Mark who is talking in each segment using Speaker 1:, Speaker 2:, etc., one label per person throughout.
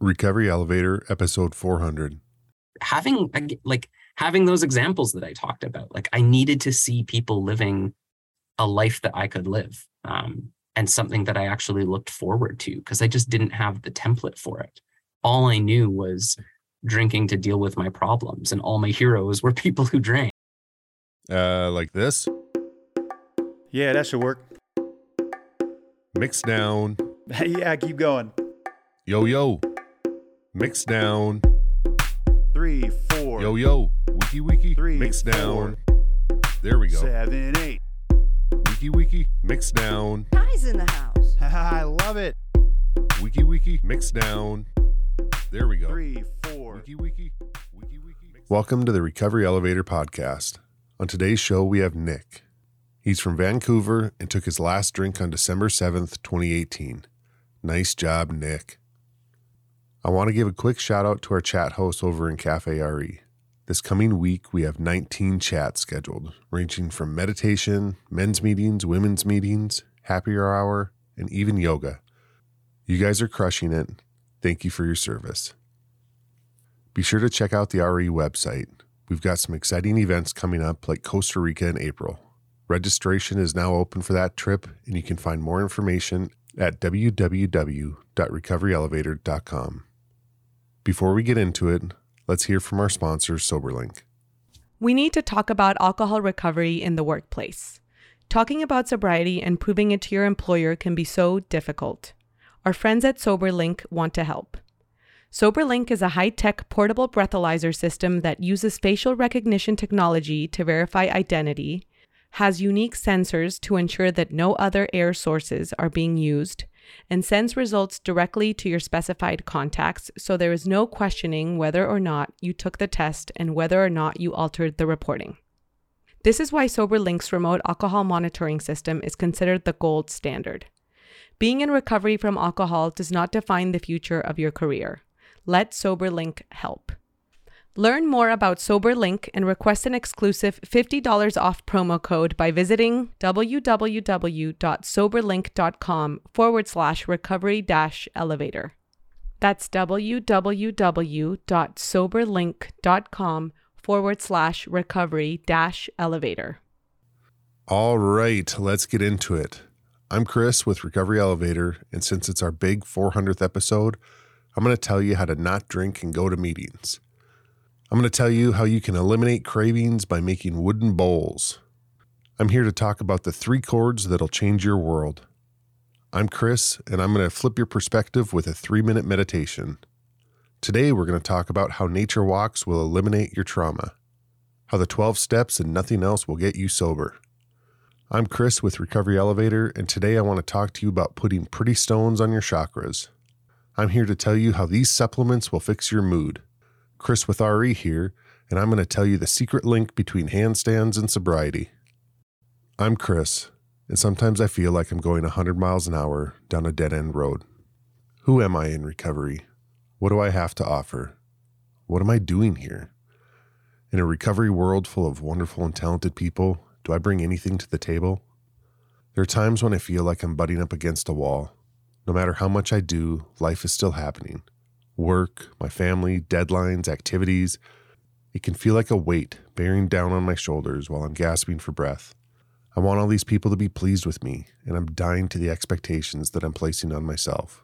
Speaker 1: Recovery Elevator, episode 400.
Speaker 2: Having like having those examples that I talked about, like I needed to see people living a life that I could live um, and something that I actually looked forward to because I just didn't have the template for it. All I knew was drinking to deal with my problems, and all my heroes were people who drank.
Speaker 1: Uh, like this?
Speaker 3: Yeah, that should work.
Speaker 1: Mix down.
Speaker 3: yeah, keep going.
Speaker 1: Yo, yo. Mix down.
Speaker 3: Three, four.
Speaker 1: Yo, yo. Wiki, wiki.
Speaker 3: Three,
Speaker 1: Mix
Speaker 3: four.
Speaker 1: down. There we go.
Speaker 3: Seven, eight.
Speaker 1: Wiki, wiki. Mix down.
Speaker 4: Guys in the house.
Speaker 3: I love it.
Speaker 1: Wiki, wiki. Mix down. There we go.
Speaker 3: Three, four.
Speaker 1: Wiki, wiki. Wiki, wiki. Welcome to the Recovery Elevator Podcast. On today's show, we have Nick. He's from Vancouver and took his last drink on December 7th, 2018. Nice job, Nick. I want to give a quick shout out to our chat hosts over in Cafe RE. This coming week, we have 19 chats scheduled, ranging from meditation, men's meetings, women's meetings, happier hour, and even yoga. You guys are crushing it. Thank you for your service. Be sure to check out the RE website. We've got some exciting events coming up, like Costa Rica in April. Registration is now open for that trip, and you can find more information at www.recoveryelevator.com. Before we get into it, let's hear from our sponsor, SoberLink.
Speaker 5: We need to talk about alcohol recovery in the workplace. Talking about sobriety and proving it to your employer can be so difficult. Our friends at SoberLink want to help. SoberLink is a high tech portable breathalyzer system that uses facial recognition technology to verify identity, has unique sensors to ensure that no other air sources are being used, and sends results directly to your specified contacts so there is no questioning whether or not you took the test and whether or not you altered the reporting. This is why SoberLink's remote alcohol monitoring system is considered the gold standard. Being in recovery from alcohol does not define the future of your career. Let SoberLink help. Learn more about SoberLink and request an exclusive $50 off promo code by visiting www.soberlink.com forward slash recovery dash elevator. That's www.soberlink.com forward slash recovery dash elevator.
Speaker 1: All right, let's get into it. I'm Kris with Recovery Elevator, and since it's our big 400th episode, I'm going to tell you how to not drink and go to meetings. I'm going to tell you how you can eliminate cravings by making wooden bowls. I'm here to talk about the three chords that'll change your world. I'm Kris, and I'm going to flip your perspective with a three minute meditation. Today, we're going to talk about how nature walks will eliminate your trauma, how the 12 steps and nothing else will get you sober. I'm Kris with Recovery Elevator, and today I want to talk to you about putting pretty stones on your chakras. I'm here to tell you how these supplements will fix your mood. Kris with RE here, and I'm going to tell you the secret link between handstands and sobriety. I'm Kris, and sometimes I feel like I'm going 100 miles an hour down a dead end road. Who am I in recovery? What do I have to offer? What am I doing here? In a recovery world full of wonderful and talented people, do I bring anything to the table? There are times when I feel like I'm butting up against a wall. No matter how much I do, life is still happening. Work, my family, deadlines, activities. It can feel like a weight bearing down on my shoulders while I'm gasping for breath. I want all these people to be pleased with me, and I'm dying to the expectations that I'm placing on myself.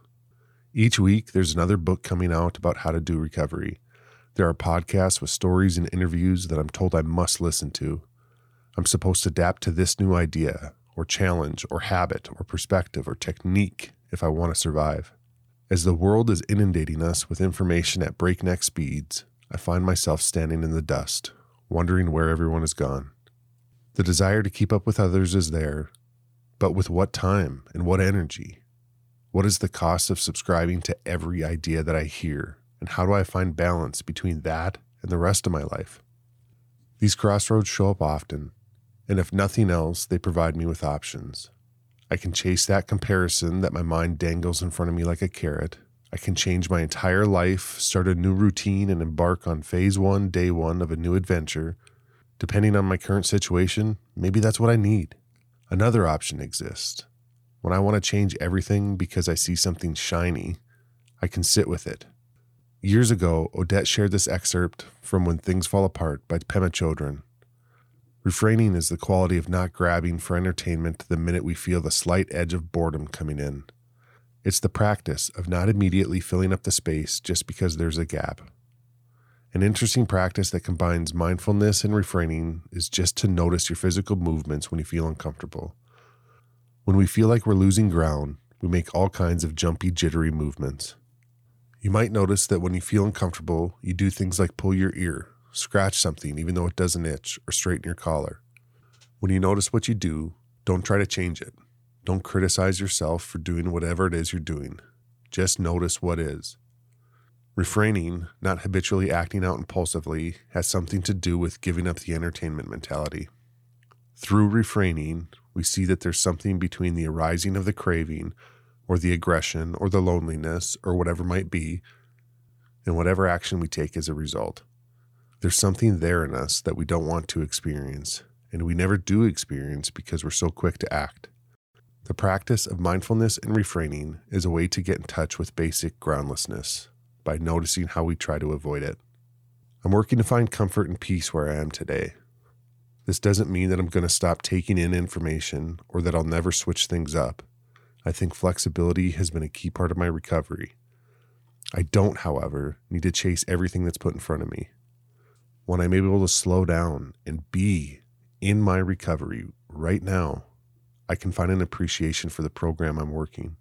Speaker 1: Each week, there's another book coming out about how to do recovery. There are podcasts with stories and interviews that I'm told I must listen to. I'm supposed to adapt to this new idea, or challenge, or habit, or perspective, or technique if I want to survive. As the world is inundating us with information at breakneck speeds, I find myself standing in the dust, wondering where everyone has gone. The desire to keep up with others is there, but with what time and what energy? What is the cost of subscribing to every idea that I hear, and how do I find balance between that and the rest of my life? These crossroads show up often, and if nothing else, they provide me with options. I can chase that comparison that my mind dangles in front of me like a carrot. I can change my entire life, start a new routine, and embark on phase one, day one of a new adventure. Depending on my current situation, maybe that's what I need. Another option exists. When I want to change everything because I see something shiny, I can sit with it Years ago, Odette shared this excerpt from When Things Fall Apart by Pema Chodron. Refraining is the quality of not grabbing for entertainment the minute we feel the slight edge of boredom coming in. It's the practice of not immediately filling up the space just because there's a gap. An interesting practice that combines mindfulness and refraining is just to notice your physical movements when you feel uncomfortable. When we feel like we're losing ground, we make all kinds of jumpy, jittery movements. You might notice that when you feel uncomfortable, you do things like pull your ear, scratch something even though it doesn't itch, or straighten your collar. When you notice what you do, don't try to change it. Don't criticize yourself for doing whatever it is you're doing. Just notice what is. Refraining, not habitually acting out impulsively, has something to do with giving up the entertainment mentality. Through refraining, we see that there's something between the arising of the craving, or the aggression, or the loneliness, or whatever might be, and whatever action we take as a result. There's something there in us that we don't want to experience, and we never do experience because we're so quick to act. The practice of mindfulness and refraining is a way to get in touch with basic groundlessness by noticing how we try to avoid it. I'm working to find comfort and peace where I am today. This doesn't mean that I'm going to stop taking in information or that I'll never switch things up. I think flexibility has been a key part of my recovery. I don't, however, need to chase everything that's put in front of me. When I'm able to slow down and be in my recovery right now, I can find an appreciation for the program I'm working.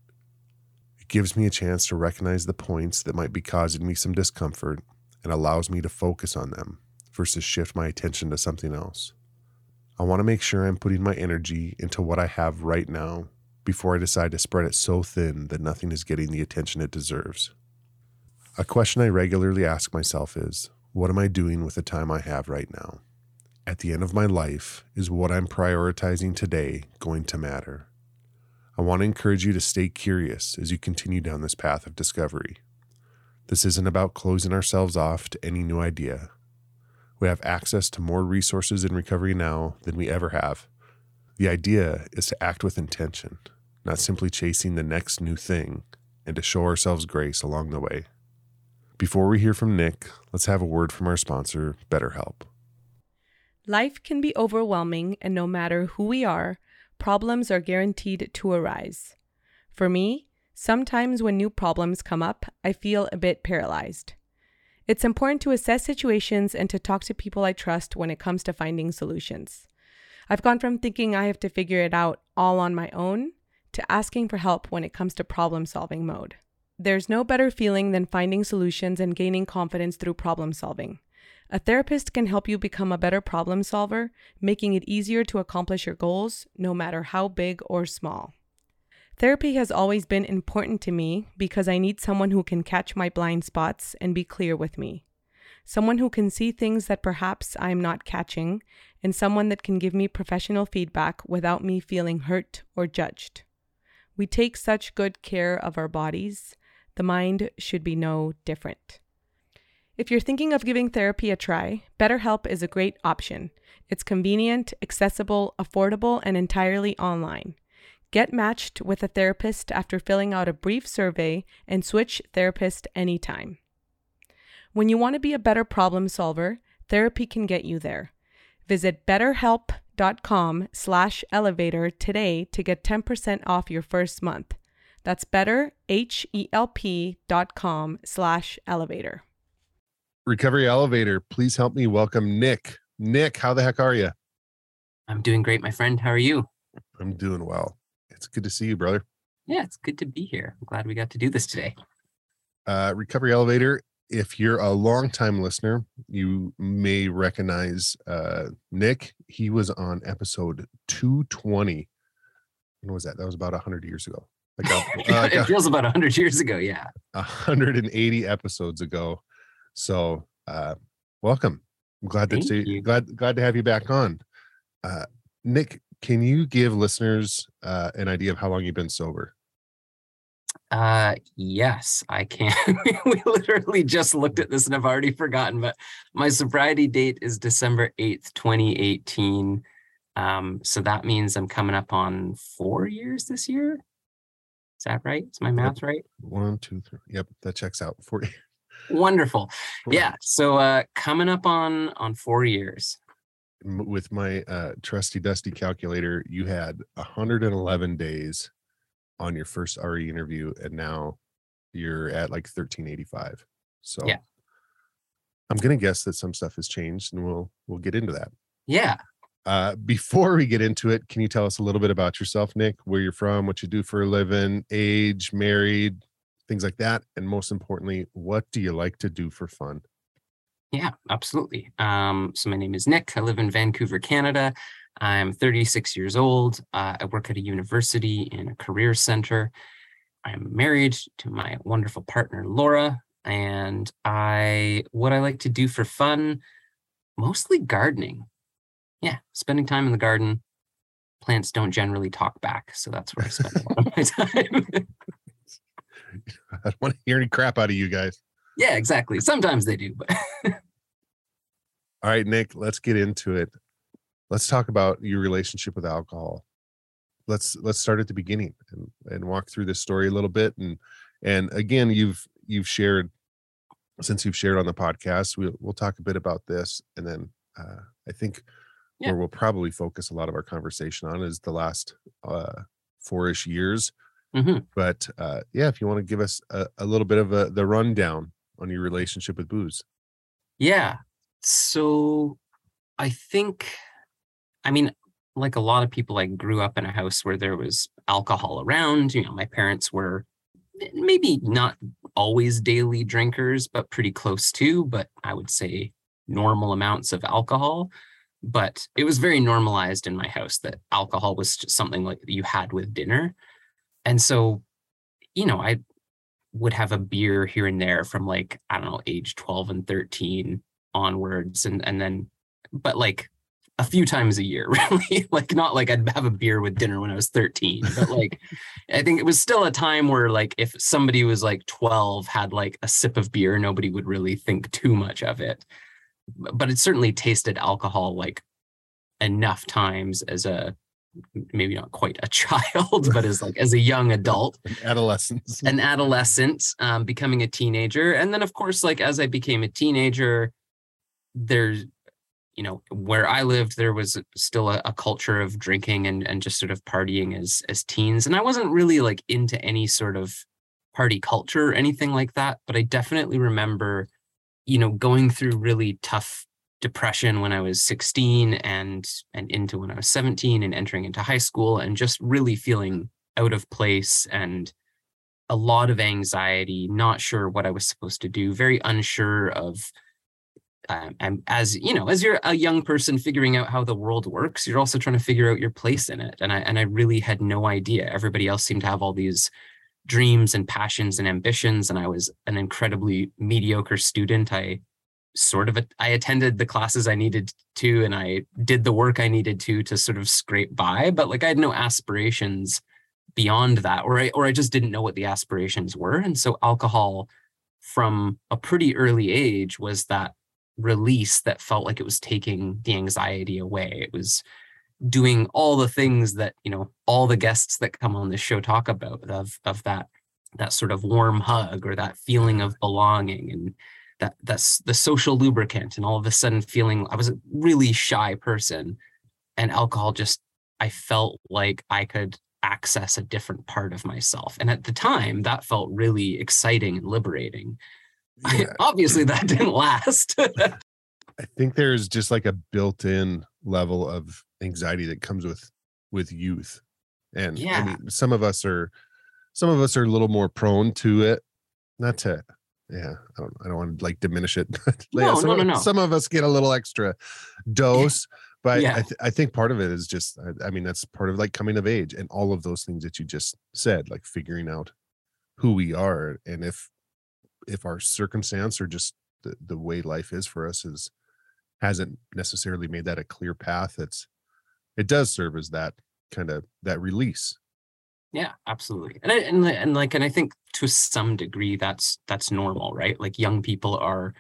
Speaker 1: It gives me a chance to recognize the points that might be causing me some discomfort and allows me to focus on them versus shift my attention to something else. I want to make sure I'm putting my energy into what I have right now before I decide to spread it so thin that nothing is getting the attention it deserves. A question I regularly ask myself is what am I doing with the time I have right now? At the end of my life, is what I'm prioritizing today going to matter? I want to encourage you to stay curious as you continue down this path of discovery. This isn't about closing ourselves off to any new idea. We have access to more resources in recovery now than we ever have. The idea is to act with intention, not simply chasing the next new thing, and to show ourselves grace along the way. Before we hear from Nick, let's have a word from our sponsor, BetterHelp.
Speaker 5: Life can be overwhelming, and no matter who we are, problems are guaranteed to arise. For me, sometimes when new problems come up, I feel a bit paralyzed. It's important to assess situations and to talk to people I trust when it comes to finding solutions. I've gone from thinking I have to figure it out all on my own to asking for help when it comes to problem solving mode. There's no better feeling than finding solutions and gaining confidence through problem solving. A therapist can help you become a better problem solver, making it easier to accomplish your goals, no matter how big or small. Therapy has always been important to me because I need someone who can catch my blind spots and be clear with me. Someone who can see things that perhaps I am not catching, and someone that can give me professional feedback without me feeling hurt or judged. We take such good care of our bodies, the mind should be no different. If you're thinking of giving therapy a try, BetterHelp is a great option. It's convenient, accessible, affordable, and entirely online. Get matched with a therapist after filling out a brief survey and switch therapist anytime. When you want to be a better problem solver, therapy can get you there. Visit betterhelp.com slash elevator today to get 10% off your first month. That's better, betterhelp.com slash elevator.
Speaker 1: Recovery Elevator, please help me welcome Nick. Nick, how the heck are you?
Speaker 2: I'm doing great, my friend. How are you?
Speaker 1: I'm doing well. It's good to see you, brother.
Speaker 2: Yeah, it's good to be here. I'm glad we got to do this today.
Speaker 1: Uh, Recovery Elevator, if you're a longtime listener, you may recognize uh, Nick. He was on episode 220. When was that? That was about 100 years ago. Like, a, uh, like
Speaker 2: it
Speaker 1: a-
Speaker 2: feels about 100 years ago. Yeah.
Speaker 1: 180 episodes ago. So, uh, welcome. I'm glad to
Speaker 2: Thank
Speaker 1: see
Speaker 2: you.
Speaker 1: glad glad to have you back on. Uh, Nick, can you give listeners uh, an idea of how long you've been sober?
Speaker 2: Uh, yes, I can. we literally just looked at this and I've already forgotten, but my sobriety date is December 8th, 2018. Um, so that means I'm coming up on four years this year. Is that right? Is my math right?
Speaker 1: One, two, three. Yep, that checks out. 40.
Speaker 2: Wonderful. Yeah. So uh coming up on on four years.
Speaker 1: With my uh, trusty dusty calculator, you had 111 days on your first RE interview, and now you're at like 1385. So
Speaker 2: Yeah.
Speaker 1: I'm gonna guess that some stuff has changed, and we'll we'll get into that.
Speaker 2: Yeah.
Speaker 1: Uh, before we get into it, can you tell us a little bit about yourself, Nick? Where you're from, what you do for a living, age, married, things like that, and most importantly, what do you like to do for fun?
Speaker 2: Yeah, absolutely. Um, so my name is Nick. I live in Vancouver, Canada. I'm 36 years old. Uh, I work at a university in a career center. I'm married to my wonderful partner, Laura. And I, what I like to do for fun, mostly gardening. Yeah, spending time in the garden. Plants don't generally talk back. So that's where I spend a lot of my time.
Speaker 1: I don't want to hear any crap out of you guys.
Speaker 2: yeah, exactly. Sometimes they do, but
Speaker 1: All right, Nick, let's get into it. Let's talk about your relationship with alcohol. Let's let's start at the beginning and, and walk through this story a little bit. And and again, you've you've shared since you've shared on the podcast, we'll we'll talk a bit about this. And then uh, I think
Speaker 2: Yeah.
Speaker 1: where we'll probably focus a lot of our conversation on is the last uh, four-ish years.
Speaker 2: Mhm.
Speaker 1: But uh, yeah, if you want to give us a, a little bit of a, the rundown on your relationship with booze.
Speaker 2: Yeah. So I think, I mean, like a lot of people, I grew up in a house where there was alcohol around. You know, my parents were maybe not always daily drinkers, but pretty close to, but I would say normal amounts of alcohol. But it was very normalized in my house that alcohol was just something like you had with dinner. And so, you know, I would have a beer here and there from like, I don't know, age 12 and 13 onwards and and then but like a few times a year really like not like I'd have a beer with dinner when I was 13 but like I think it was still a time where like if somebody was like 12 had like a sip of beer nobody would really think too much of it but it certainly tasted alcohol like enough times as a maybe not quite a child but as like as a young adult.
Speaker 1: Adolescence.
Speaker 2: an adolescent um, becoming a teenager. And then of course like as i became a teenager there's you know where i lived there was still a, a culture of drinking and and just sort of partying as as teens. And i wasn't really like into any sort of party culture or anything like that but i definitely remember you know going through really tough depression when i was 16 and and into when i was 17 and entering into high school and just really feeling out of place and a lot of anxiety, not sure what I was supposed to do, very unsure of. Um, and as you know, as you're a young person figuring out how the world works, you're also trying to figure out your place in it. And I and I really had no idea. Everybody else seemed to have all these dreams and passions and ambitions, and I was an incredibly mediocre student. I sort of I attended the classes I needed to, and I did the work I needed to to sort of scrape by, but like I had no aspirations beyond that or I or I just didn't know what the aspirations were and so alcohol from a pretty early age was that release that felt like it was taking the anxiety away it was doing all the things that you know all the guests that come on this show talk about of of that that sort of warm hug or that feeling of belonging and that that's the social lubricant and all of a sudden feeling I was a really shy person and alcohol just I felt like I could access a different part of myself. And at the time, that felt really exciting and liberating.
Speaker 1: Yeah.
Speaker 2: Obviously, that didn't last.
Speaker 1: I think there's just like a built-in level of anxiety that comes with with youth. And I mean, some of us are some of us are a little more prone to it. Not to yeah, I don't I don't want to like diminish it. But yeah,
Speaker 2: No,
Speaker 1: some,
Speaker 2: no,
Speaker 1: of,
Speaker 2: no, no.
Speaker 1: some of us get a little extra dose. But
Speaker 2: Yeah.
Speaker 1: I, th- I think part of it is just I, I mean that's part of like coming of age and all of those things that you just said like figuring out who we are and if if our circumstance or just the, the way life is for us is hasn't necessarily made that a clear path it's it does serve as that kind of that release
Speaker 2: yeah, absolutely. And I, and and like and I think to some degree that's that's normal, right? Like young people are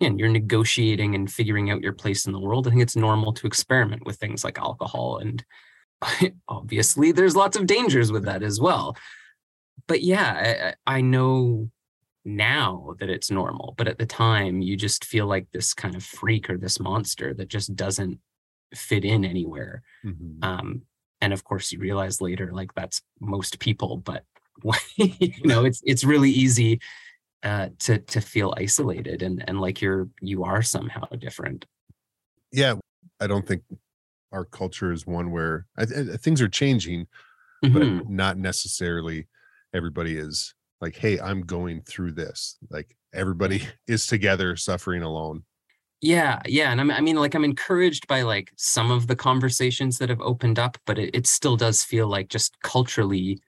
Speaker 2: and you're negotiating and figuring out your place in the world. I think it's normal to experiment with things like alcohol and obviously there's lots of dangers with that as well. But yeah, I, I I know now that it's normal but at the time you just feel like this kind of freak or this monster that just doesn't fit in anywhere
Speaker 1: Mhm.
Speaker 2: um and of course you realize later like that's most people but you know it's it's really easy uh to to feel isolated and and like you're you are somehow different
Speaker 1: yeah, I don't think our culture is one where I, th- things are changing,
Speaker 2: Mhm.
Speaker 1: but not necessarily everybody is like, hey, I'm going through this. Like everybody is together suffering alone.
Speaker 2: Yeah, yeah, and I'm, I mean, like I'm encouraged by like some of the conversations that have opened up, but it, it still does feel like just culturally,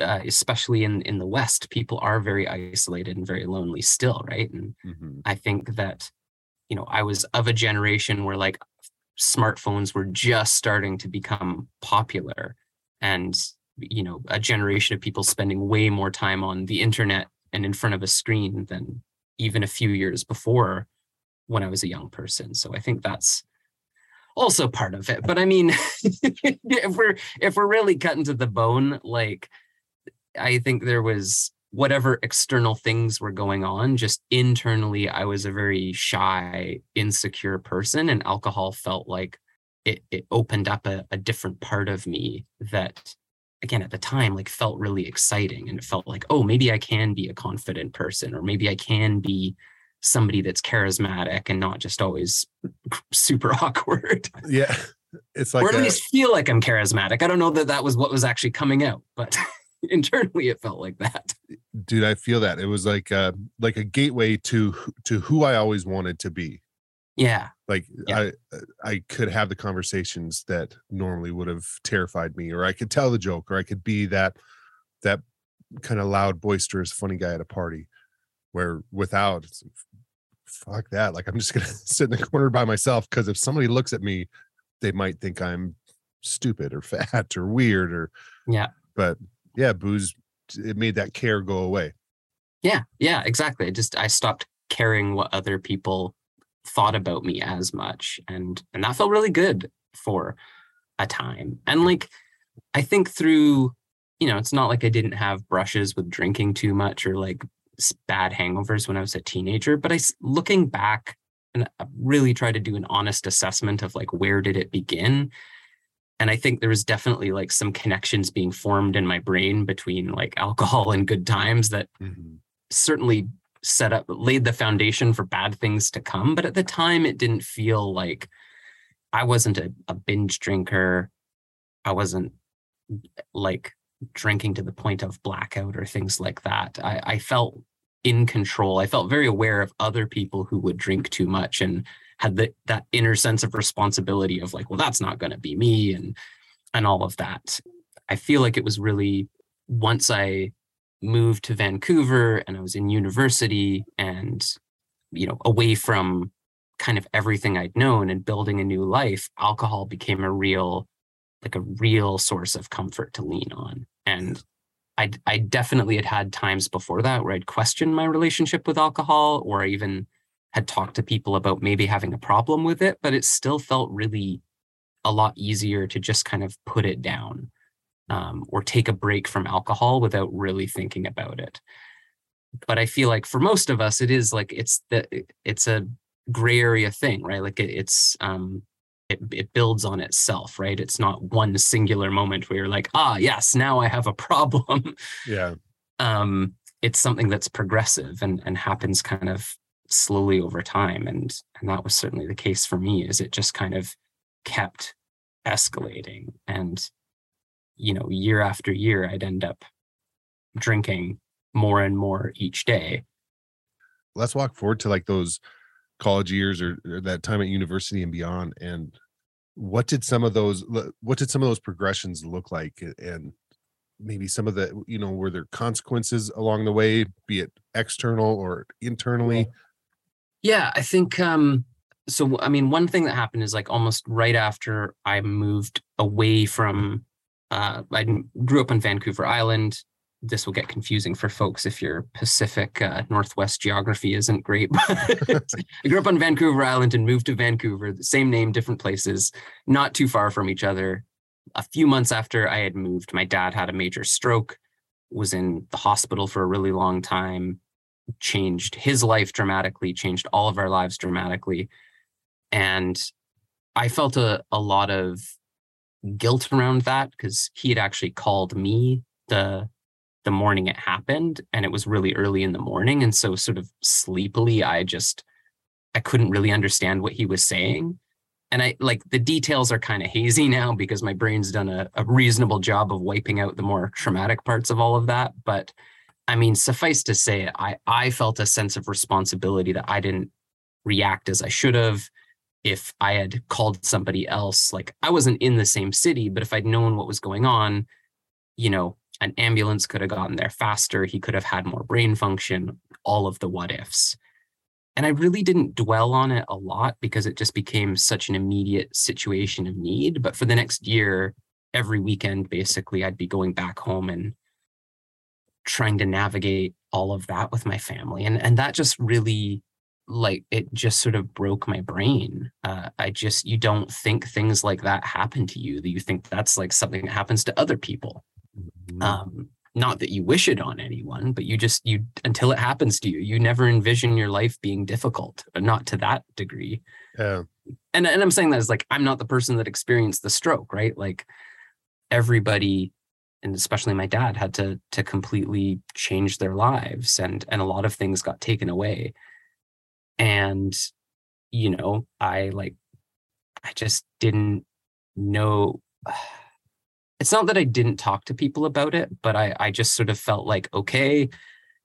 Speaker 2: uh, especially in in the West, people are very isolated and very lonely still, right? And
Speaker 1: Mhm.
Speaker 2: I think that, you know, I was of a generation where like smartphones were just starting to become popular, and you know, a generation of people spending way more time on the internet and in front of a screen than even a few years before when I was a young person. So I think that's also part of it. But I mean, if we're if we're really cutting to the bone, like I think there was whatever external things were going on, just internally, I was a very shy, insecure person, and alcohol felt like it it opened up a, a different part of me that again at the time like felt really exciting and it felt like oh maybe i can be a confident person or maybe i can be somebody that's charismatic and not just always super awkward
Speaker 1: Yeah. It's like,
Speaker 2: or at
Speaker 1: a-
Speaker 2: least feel like i'm charismatic i don't know that that was what was actually coming out but internally it felt like that
Speaker 1: dude, I feel that it was like, uh, like a gateway to, to who I always wanted to be.
Speaker 2: yeah
Speaker 1: like
Speaker 2: Yeah.
Speaker 1: i i could have the conversations that normally would have terrified me or i could tell the joke or i could be that that kind of loud boisterous funny guy at a party where without fuck that like i'm just gonna sit in the corner by myself because if somebody looks at me they might think i'm stupid or fat or weird or
Speaker 2: Yeah.
Speaker 1: but yeah booze it made that care go away
Speaker 2: Yeah, yeah, exactly. I just I stopped caring what other people thought about me as much and and that felt really good for a time. And like I think through you know, it's not like I didn't have brushes with drinking too much or like bad hangovers when I was a teenager, but I looking back and I really try to do an honest assessment of like where did it begin? And I think there was definitely like some connections being formed in my brain between like alcohol and good times that mm-hmm. certainly set up laid the foundation for bad things to come but at the time it didn't feel like i wasn't a, a binge drinker. I wasn't like drinking to the point of blackout or things like that. I, I felt in control. I felt very aware of other people who would drink too much and had the, that inner sense of responsibility of like well that's not going to be me and and all of that. I feel like it was really once i moved to Vancouver and I was in university and you know away from kind of everything I'd known and building a new life alcohol became a real like a real source of comfort to lean on. And I I definitely had had times before that where I'd questioned my relationship with alcohol or I even had talked to people about maybe having a problem with it but it still felt really a lot easier to just kind of put it down um, or take a break from alcohol without really thinking about it. But I feel like for most of us, it is like it's the it's a gray area thing, right? Like it, it's um, it it builds on itself, right? It's not one singular moment where you're like, ah, yes, now I have a problem.
Speaker 1: yeah
Speaker 2: um, it's something that's progressive and and happens kind of slowly over time, and and that was certainly the case for me. Is it just kind of kept escalating and you know, year after year, I'd end up drinking more and more each day.
Speaker 1: let's walk forward to like those college years or, or that time at university and beyond and what did some of those what did some of those progressions look like and maybe some of the you know were there consequences along the way be it external or internally
Speaker 2: Yeah, I think um so I mean one thing that happened is like almost right after I moved away from uh I grew up on Vancouver Island. This will get confusing for folks if your Pacific uh, Northwest geography isn't great. I grew up on Vancouver Island and moved to Vancouver, the same name, different places, not too far from each other. A few months after I had moved, my dad had a major stroke, was in the hospital for a really long time, changed his life dramatically, changed all of our lives dramatically. And I felt a, a lot of guilt around that because he had actually called me the the morning it happened and it was really early in the morning and so sort of sleepily i just i couldn't really understand what he was saying. And i like the details are kind of hazy now because my brain's done a, a reasonable job of wiping out the more traumatic parts of all of that but i mean suffice to say i i felt a sense of responsibility that i didn't react as i should have. If I had called somebody else, like I wasn't in the same city, but if I'd known what was going on, you know, an ambulance could have gotten there faster. He could have had more brain function, all of the what ifs. And I really didn't dwell on it a lot because it just became such an immediate situation of need. But for the next year, every weekend, basically, I'd be going back home and trying to navigate all of that with my family. And, and that just really like it just sort of broke my brain. Uh, I just you don't think things like that happen to you. That you think that's like something that happens to other people.
Speaker 1: Mhm.
Speaker 2: Um, not that you wish it on anyone, but you just you until it happens to you, you never envision your life being difficult, but not to that degree.
Speaker 1: yeah.
Speaker 2: And and I'm saying that as like I'm not the person that experienced the stroke, right? Like everybody and especially my dad had to to completely change their lives and and a lot of things got taken away and you know i like i just didn't know it's not that i didn't talk to people about it but i i just sort of felt like okay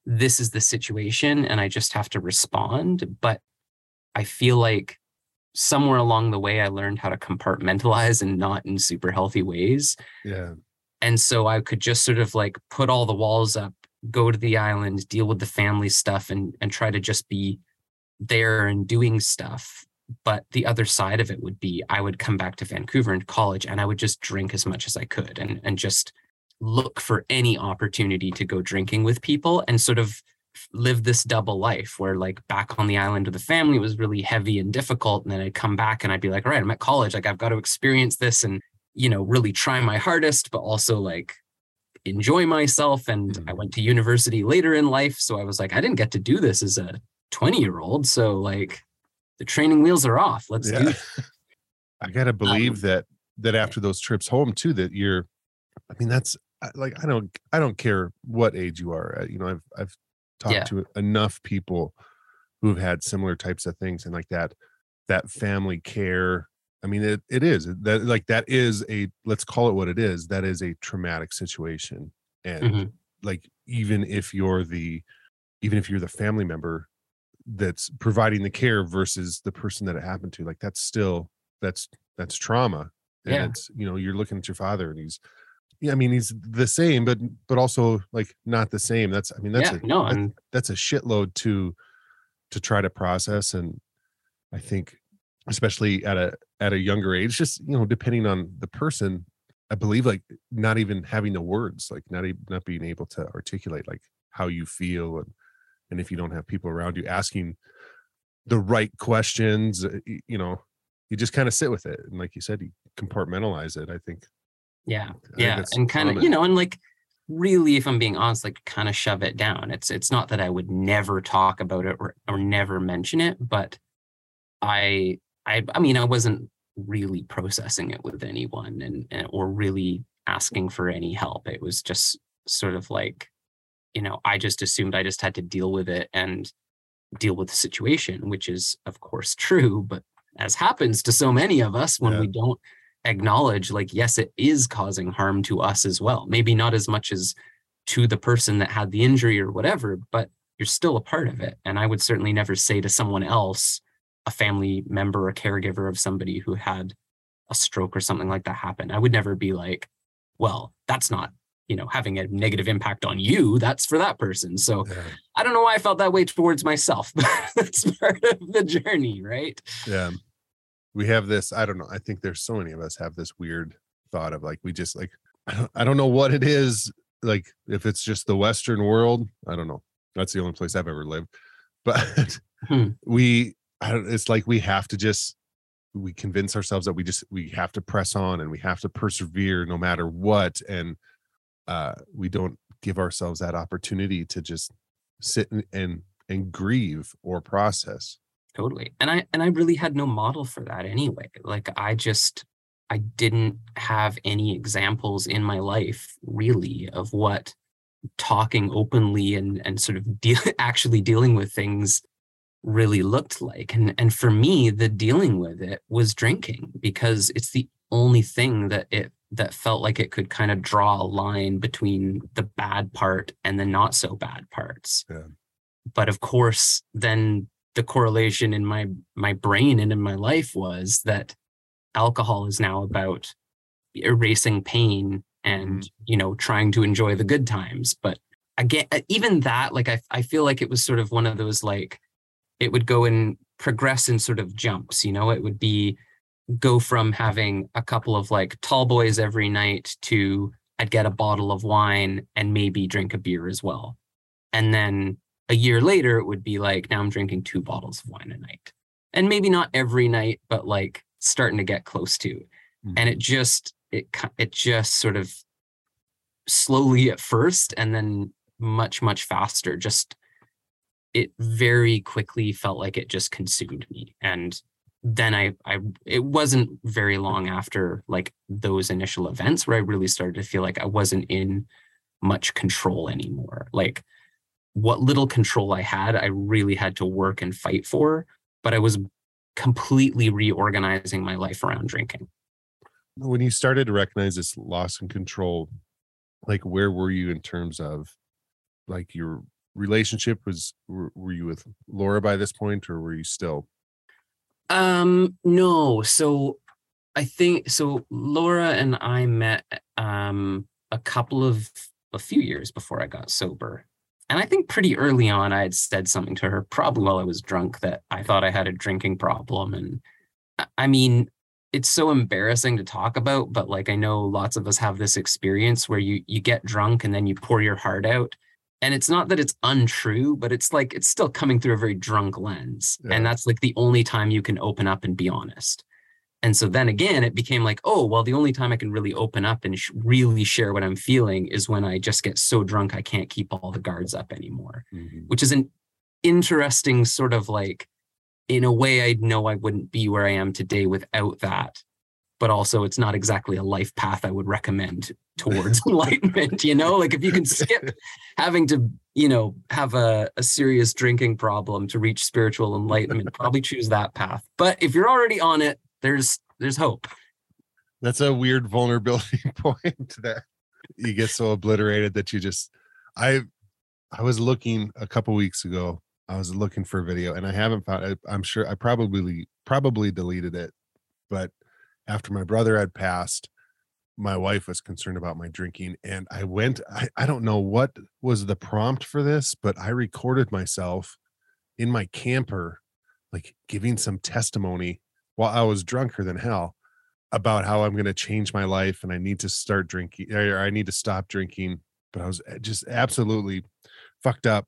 Speaker 2: this is the situation and i just have to respond. But i feel like somewhere along the way i learned how to compartmentalize and not in super healthy ways.
Speaker 1: Yeah.
Speaker 2: and so i could just sort of like put all the walls up go to the island deal with the family stuff and and try to just be there and doing stuff but the other side of it would be i would come back to vancouver and college and i would just drink as much as i could and and just look for any opportunity to go drinking with people and sort of live this double life where like back on the island with the family was really heavy and difficult and then i'd come back and i'd be like all right i'm at college like i've got to experience this and you know really try my hardest but also like enjoy myself and
Speaker 1: Mhm.
Speaker 2: i went to university later in life so i was like i didn't get to do this as a 20 year old so like the training wheels are off let's do
Speaker 1: yeah. I gotta believe that that after those trips home too, that you're. I mean, that's like I don't I don't care what age you are. uh, You know, I've I've talked
Speaker 2: Yeah.
Speaker 1: to enough people who've had similar types of things and like that that family care. I mean, it it is that like that is a let's call it what it is. That is a traumatic situation, and
Speaker 2: Mhm.
Speaker 1: like even if you're the even if you're the family member that's providing the care versus the person that it happened to like that's still that's that's trauma. And
Speaker 2: Yeah.
Speaker 1: it's you know you're looking at your father and he's yeah i mean he's the same but but also like not the same. That's i mean that's
Speaker 2: yeah
Speaker 1: a
Speaker 2: no
Speaker 1: that-
Speaker 2: and
Speaker 1: that's a shitload to to try to process. And i think especially at a at a younger age just you know depending on the person i believe like not even having the words like not even not being able to articulate like how you feel and and if you don't have people around you asking the right questions uh, you know you just kind of sit with it and like you said you compartmentalize it i think
Speaker 2: yeah
Speaker 1: I
Speaker 2: yeah
Speaker 1: that's
Speaker 2: and kind of you know and like really if i'm being honest like kind of shove it down. It's it's not that i would never talk about it or, or never mention it but i i i mean i wasn't really processing it with anyone and, and or really asking for any help. It was just sort of like you know i just assumed i just had to deal with it and deal with the situation which is of course true but as happens to so many of us when
Speaker 1: Yeah.
Speaker 2: we don't acknowledge like yes it is causing harm to us as well. Maybe not as much as to the person that had the injury or whatever but you're still a part of it. And i would certainly never say to someone else a family member a caregiver of somebody who had a stroke or something like that happen. I would never be like well that's not you know having a negative impact on you that's for that person. So
Speaker 1: yeah,
Speaker 2: i don't know why i felt that way towards myself. But that's part of the journey right?
Speaker 1: Yeah. We have this i don't know i think there's so many of us have this weird thought of like we just like i don't, I don't know what it is like if it's just the western world i don't know. That's the only place i've ever lived. But
Speaker 2: Hmm.
Speaker 1: we I don't, it's like we have to just we convince ourselves that we just we have to press on and we have to persevere no matter what. And uh we don't give ourselves that opportunity to just sit and and, and grieve or process.
Speaker 2: totally and i and i really had no model for that anyway like i just i didn't have any examples in my life really of what talking openly and and sort of deal, actually dealing with things really looked like and and for me the dealing with it was drinking because it's the only thing that it that felt like it could kind of draw a line between the bad part and the not so bad parts.
Speaker 1: Yeah.
Speaker 2: but of course then the correlation in my my brain and in my life was that alcohol is now about erasing pain and mm-hmm. you know trying to enjoy the good times. But again uh, even that like I, I feel like it was sort of one of those like it would go and progress in sort of jumps you know? It would be go from having a couple of like tall boys every night to i'd get a bottle of wine and maybe drink a beer as well. And then a year later it would be like now i'm drinking two bottles of wine a night. And maybe not every night but like starting to get close to. Mm-hmm. And it just it it just sort of slowly at first and then much much faster. Just it very quickly felt like it just consumed me. And then i i it wasn't very long after like those initial events where i really started to feel like i wasn't in much control anymore. Like what little control i had i really had to work and fight for but i was completely reorganizing my life around drinking.
Speaker 1: When you started to recognize this loss in control like where were you in terms of like your relationship was were, were you with laura by this point or were you still
Speaker 2: Um, no. So I think so Laura and I met um a couple of a few years before I got sober. And I think pretty early on I had said something to her, probably while I was drunk, that I thought I had a drinking problem. And I- mean, it's so embarrassing to talk about, but like I know lots of us have this experience where you you get drunk and then you pour your heart out. And it's not that it's untrue, but it's like it's still coming through a very drunk lens.
Speaker 1: Yeah.
Speaker 2: And that's like the only time you can open up and be honest. And so then again, it became like, oh, well, the only time I can really open up and sh- really share what I'm feeling is when I just get so drunk I can't keep all the guards up anymore, mm-hmm. which is an interesting sort of like, in a way, I know I wouldn't be where I am today without that. But also, it's not exactly a life path I would recommend towards enlightenment. You know, like if you can skip having to, you know, have a, a serious drinking problem to reach spiritual enlightenment, probably choose that path. But if you're already on it, there's there's hope.
Speaker 1: that's a weird vulnerability point that you get so obliterated that you just i i was looking a couple weeks ago i was looking for a video and i haven't found it i'm sure i probably probably deleted it but after my brother had passed my wife was concerned about my drinking and i went I, I don't know what was the prompt for this but i recorded myself in my camper like giving some testimony while i was drunker than hell about how I'm going to change my life and I need to start drinking or I need to stop drinking. But I was eh, just absolutely fucked up.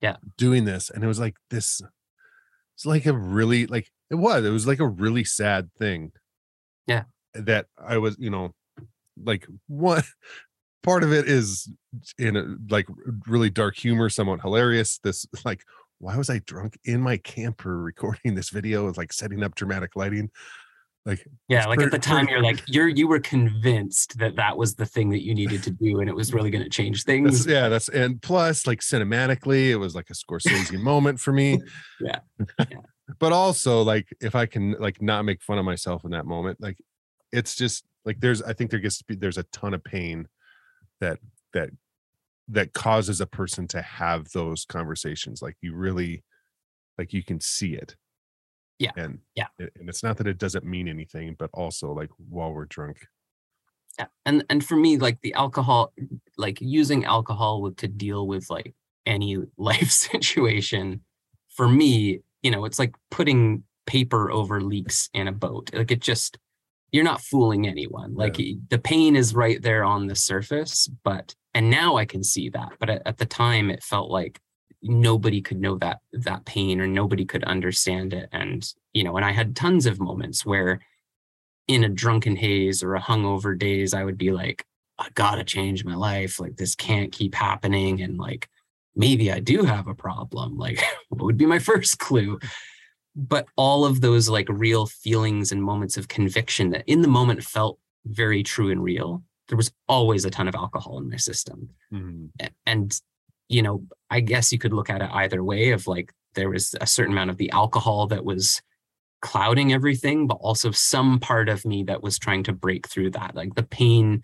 Speaker 2: Yeah.
Speaker 1: Doing this. And it was like this, it's like a really, like, it was, it was like a really sad thing.
Speaker 2: Yeah.
Speaker 1: That I was, you know, like one part of it is in a like really dark humor, somewhat hilarious. This, like, why was I drunk in my camper recording this video? Like setting up dramatic lighting. Like,
Speaker 2: Yeah, like at the time
Speaker 1: pretty-
Speaker 2: you're like you're you were convinced that that was the thing that you needed to do and it was really going to change
Speaker 1: That's,
Speaker 2: things.
Speaker 1: yeah, that's and plus like cinematically, it was like a Scorsese moment for me.
Speaker 2: Yeah, yeah.
Speaker 1: But also like if I can like not make fun of myself in that moment, like it's just like there's I think there gets to be there's a ton of pain that that that causes a person to have those conversations. Like you really like you can see it.
Speaker 2: Yeah,
Speaker 1: And
Speaker 2: yeah.
Speaker 1: and it's not that it doesn't mean anything, but also like while we're drunk.
Speaker 2: Yeah. And and for me like the alcohol like using alcohol to deal with like any life situation for me, you know, it's like putting paper over leaks in a boat. Like it just you're not fooling anyone. Like y- the pain is right there on the surface, but and now I can see that. But at, at the time it felt like nobody could know that that pain or nobody could understand it and you know and i had tons of moments where in a drunken haze or a hungover days i would be like i gotta change my life like this can't keep happening and like maybe I do have a problem. Like, what would be my first clue? But all of those like real feelings and moments of conviction that in the moment felt very true and real, there was always a ton of alcohol in my system.
Speaker 1: Mhm.
Speaker 2: And, you know, I guess you could look at it either way of like there was a certain amount of the alcohol that was clouding everything, but also some part of me that was trying to break through that. Like the pain,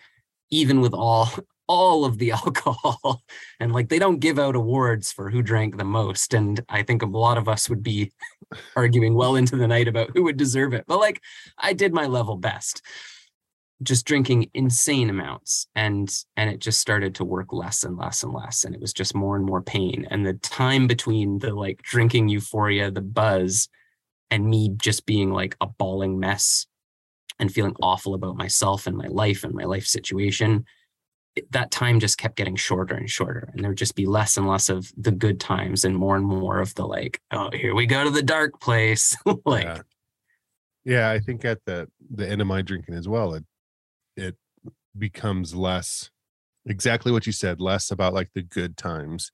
Speaker 2: even with all all of the alcohol. And like they don't give out awards for who drank the most. And I think a lot of us would be arguing well into the night about who would deserve it. But like I did my level best just drinking insane amounts and and it just started to work less and less and less and it was just more and more pain and the time between the like drinking euphoria the buzz and me just being like a bawling mess and feeling awful about myself and my life and my life situation it- that time just kept getting shorter and shorter and there would just be less and less of the good times and more and more of the like oh here we go to the dark place like
Speaker 1: yeah. yeah i think at the the end of my drinking as well it it becomes less exactly what you said less about like the good times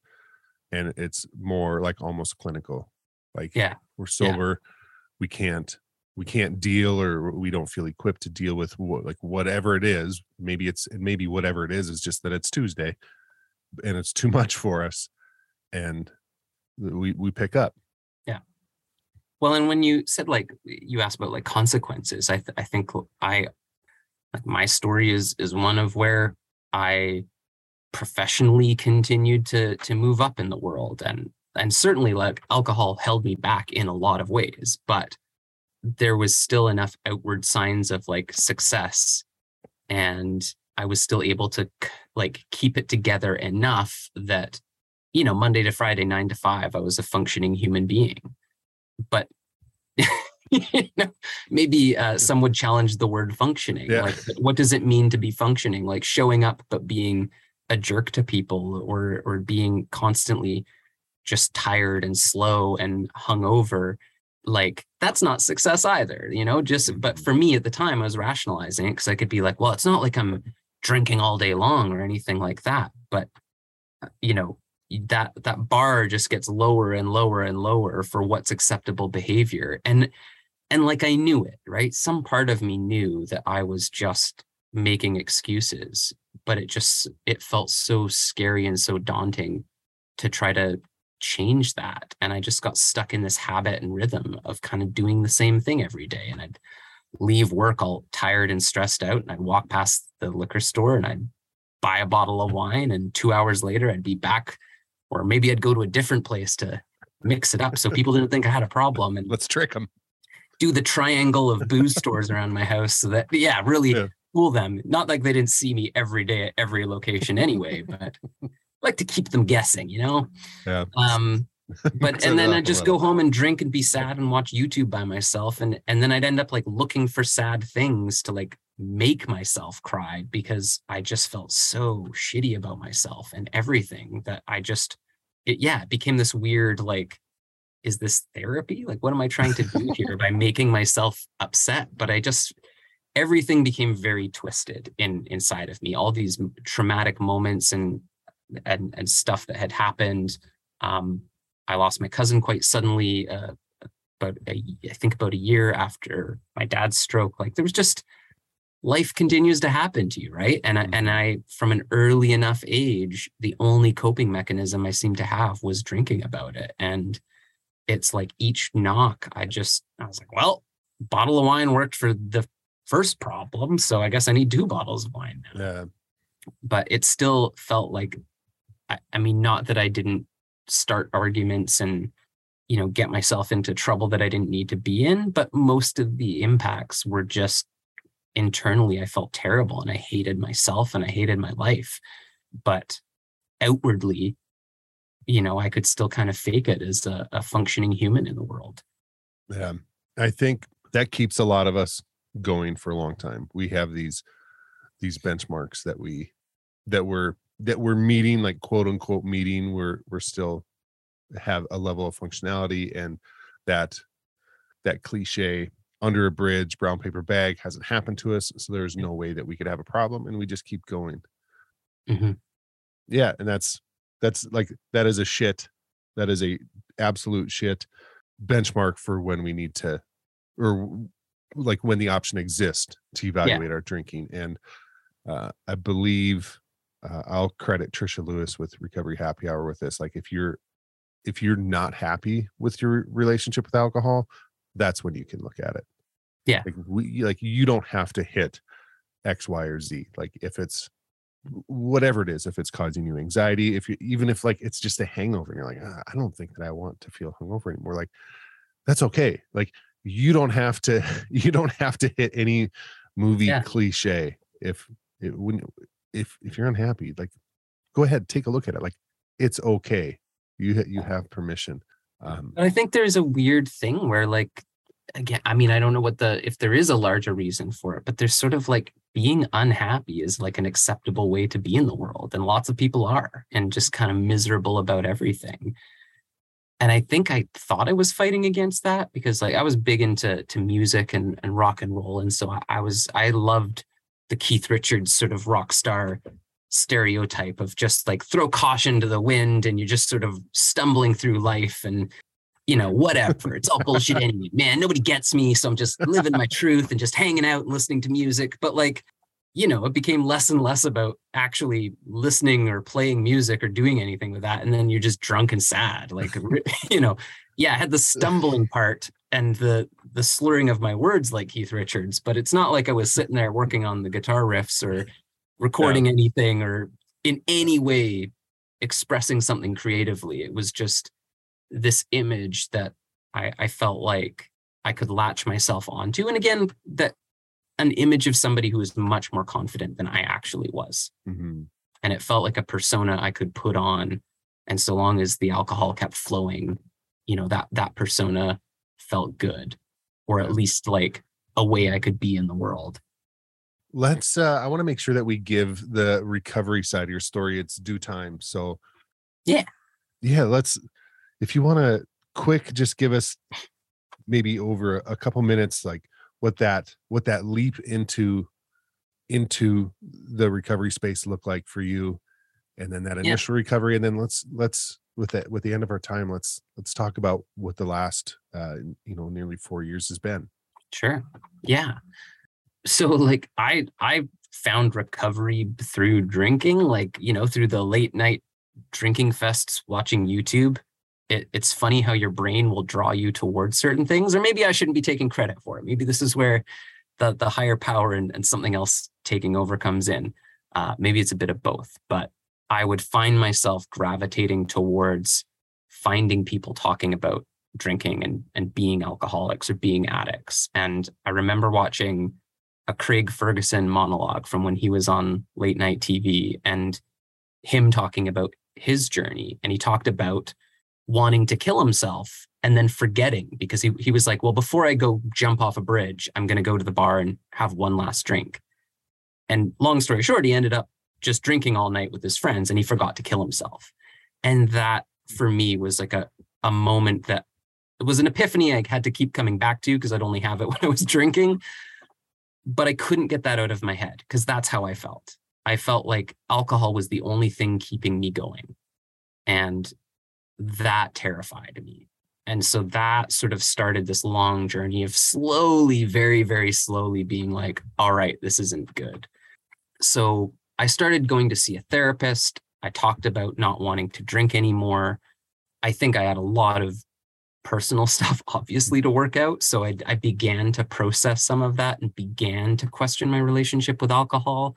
Speaker 1: and it's more like almost clinical like
Speaker 2: Yeah.
Speaker 1: we're
Speaker 2: Yeah.
Speaker 1: sober we can't we can't deal or we don't feel equipped to deal with like whatever it is maybe it's maybe whatever it is is just that it's tuesday and it's too much for us and we we pick up Yeah.
Speaker 2: Well, and when you said like you asked about like consequences, I th- I think I like my story is is one of where I professionally continued to to move up in the world and and certainly like alcohol held me back in a lot of ways, but there was still enough outward signs of like success and I was still able to like keep it together enough that you know Monday to Friday 9 to 5 I was a functioning human being but you know, maybe uh, some would challenge the word functioning.
Speaker 1: Yeah.
Speaker 2: Like, what does it mean to be functioning? Like showing up but being a jerk to people, or or being constantly just tired and slow and hungover. Like that's not success either, you know. Just but for me at the time, I was rationalizing it because I could be like, well, it's not like I'm drinking all day long or anything like that, but uh, you know, that that bar just gets lower and lower and lower for what's acceptable behavior and and like i knew it right some part of me knew that i was just making excuses but it just it felt so scary and so daunting to try to change that and i just got stuck in this habit and rhythm of kind of doing the same thing every day and i'd leave work all tired and stressed out and i'd walk past the liquor store and i'd buy a bottle of wine and 2 hours later i'd be back or maybe I'd go to a different place to mix it up so people didn't think I had a problem and
Speaker 1: let's trick them
Speaker 2: do the triangle of booze stores around my house so that yeah, really
Speaker 1: Yeah.
Speaker 2: fool them. Not like they didn't see me every day at every location anyway, but like to keep them guessing, you know?
Speaker 1: yeah
Speaker 2: Um but and then I'd just go home and drink and be sad and watch YouTube by myself and and then I'd end up like looking for sad things to like make myself cry because I just felt so shitty about myself and everything that I just it yeah, it became this weird like is this therapy? Like what am I trying to do here by making myself upset? But I just everything became very twisted in inside of me. All these traumatic moments and and and stuff that had happened um, I lost my cousin quite suddenly, uh, about a, I think about a year after my dad's stroke. Like there was just life continues to happen to you, right? And I, and I, from an early enough age, the only coping mechanism I seemed to have was drinking about it. And it's like each knock, I just I was like, well, bottle of wine worked for the first problem, so I guess I need two bottles of wine now
Speaker 1: yeah
Speaker 2: but it still felt like I, I mean not that i didn't start arguments and you know get myself into trouble that i didn't need to be in but most of the impacts were just internally i felt terrible and i hated myself and i hated my life but outwardly you know i could still kind of fake it as a, a functioning human in the world
Speaker 1: Yeah. I think that keeps a lot of us going for a long time. We have these these benchmarks that we that we're that we're meeting, like quote unquote meeting, we're we're still have a level of functionality and that that cliche under a bridge, brown paper bag hasn't happened to us. So there's no way that we could have a problem and we just keep going.
Speaker 2: Mhm.
Speaker 1: Yeah. And that's that's like that is a shit that is a absolute shit benchmark for when we need to or like when the option exists to evaluate our drinking and uh, i believe uh, i'll credit trisha lewis with recovery happy hour with this like if you're if you're not happy with your relationship with alcohol that's when you can look at it
Speaker 2: Yeah.
Speaker 1: like we like you don't have to hit x y or z like if it's whatever it is if it's causing you anxiety if you even if like it's just a hangover and you're like "Ah, i don't think that i want to feel hungover anymore like that's okay like you don't have to you don't have to hit any movie
Speaker 2: Yeah.
Speaker 1: cliche if it when if if you're unhappy like go ahead take a look at it like it's okay you you have permission um
Speaker 2: I think there's a weird thing where like again, I mean, I don't know what the if there is a larger reason for it, but there's sort of like being unhappy is like an acceptable way to be in the world. And lots of people are and just kind of miserable about everything. And I think I thought I was fighting against that because like I was big into to music and, and rock and roll. And so I, I was I loved the Keith Richards sort of rock star stereotype of just like throw caution to the wind and you're just sort of stumbling through life and you know whatever. It's all bullshit anyway. Man nobody gets me so i'm just living my truth and just hanging out and listening to music. But like you know it became less and less about actually listening or playing music or doing anything with that. And then you're just drunk and sad like you know yeah i had the stumbling part and the the slurring of my words like keith richards but it's not like i was sitting there working on the guitar riffs or recording anything or in any way expressing something creatively. It was just this image that I, I felt like I could latch myself onto. And again, that an image of somebody who is much more confident than I actually was.
Speaker 1: mhm.
Speaker 2: And it felt like a persona I could put on. And so long as the alcohol kept flowing, you know, that that persona felt good, or at least like a way I could be in the world.
Speaker 1: let's uh i want to make sure that we give the recovery side of your story its due time so
Speaker 2: Yeah.
Speaker 1: yeah let's if you want to quick just give us maybe over a couple minutes like what that what that leap into into the recovery space looked like for you and then that
Speaker 2: Yeah.
Speaker 1: initial recovery and then let's let's with that with the end of our time let's let's talk about what the last uh you know nearly four years has been
Speaker 2: Sure. Yeah. So like I I found recovery through drinking, like, you know, through the late night drinking fests watching YouTube. It, it's funny how your brain will draw you towards certain things, or maybe I shouldn't be taking credit for it. Maybe this is where the the higher power and, and something else taking over comes in. Uh, maybe it's a bit of both, but I would find myself gravitating towards finding people talking about drinking and and being alcoholics or being addicts. And I remember watching a Craig Ferguson monologue from when he was on late night TV and him talking about his journey. And he talked about wanting to kill himself and then forgetting because he, he was like, well, before I go jump off a bridge, I'm going to go to the bar and have one last drink. And long story short, he ended up just drinking all night with his friends and he forgot to kill himself. And that for me was like a, a moment that it was an epiphany I had to keep coming back to because I'd only have it when I was drinking. But I couldn't get that out of my head because that's how I felt. I felt like alcohol was the only thing keeping me going. And that terrified me. And so that sort of started this long journey of slowly, very, very slowly being like, all right, this isn't good. So I started going to see a therapist. I talked about not wanting to drink anymore. I think I had a lot of personal stuff, obviously, to work out. So I, I began to process some of that and began to question my relationship with alcohol.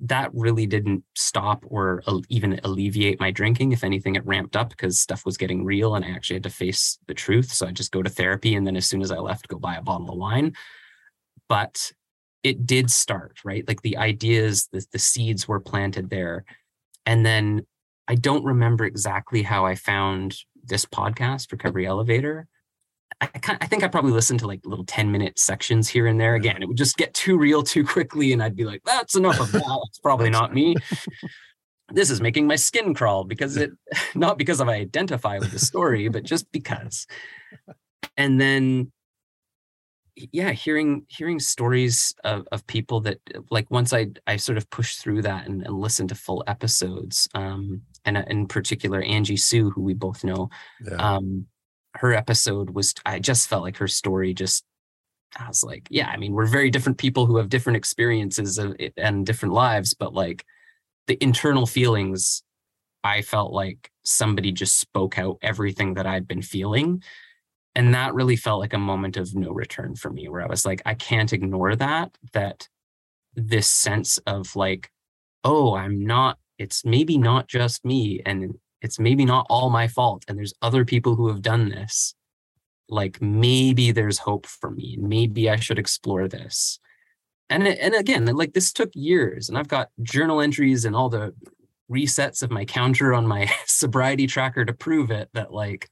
Speaker 2: That really didn't stop or even alleviate my drinking. If anything, it ramped up because stuff was getting real and I actually had to face the truth. So I just go to therapy and then as soon as I left, go buy a bottle of wine. But it did start, right? Like the ideas, the, the seeds were planted there. And then I don't remember exactly how I found this podcast, Recovery Elevator. I, kind I think I probably listened to like little 10 minute sections here and there. Again, it would just get too real too quickly. And I'd be like, that's enough of that. It's probably not me. This is making my skin crawl because it, not because I identify with the story, but just because. And then yeah hearing hearing stories of, of people that like once i i sort of pushed through that and, and listened to full episodes um and uh, in particular Angie Sue, who we both know.
Speaker 1: Yeah.
Speaker 2: Um, her episode was I just felt like her story just I was like, yeah, I mean, we're very different people who have different experiences of it and different lives, but like the internal feelings, I felt like somebody just spoke out everything that I'd been feeling. And that really felt like a moment of no return for me, where I was like, I can't ignore that, that this sense of like, oh, I'm not, it's maybe not just me. And it's maybe not all my fault. And there's other people who have done this like maybe there's hope for me maybe i should explore this and and again like this took years and i've got journal entries and all the resets of my counter on my sobriety tracker to prove it that like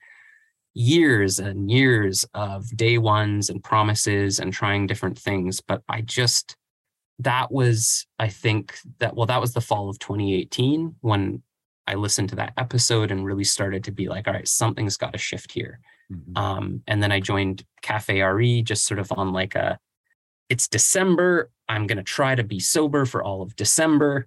Speaker 2: years and years of day ones and promises and trying different things but i just that was i think that well that was the fall of 2018 when i listened to that episode and really started to be like all right something's got to shift here
Speaker 1: Mhm.
Speaker 2: um, and then I joined Cafe RE just sort of on like a, it's December. I'm going to try to be sober for all of December.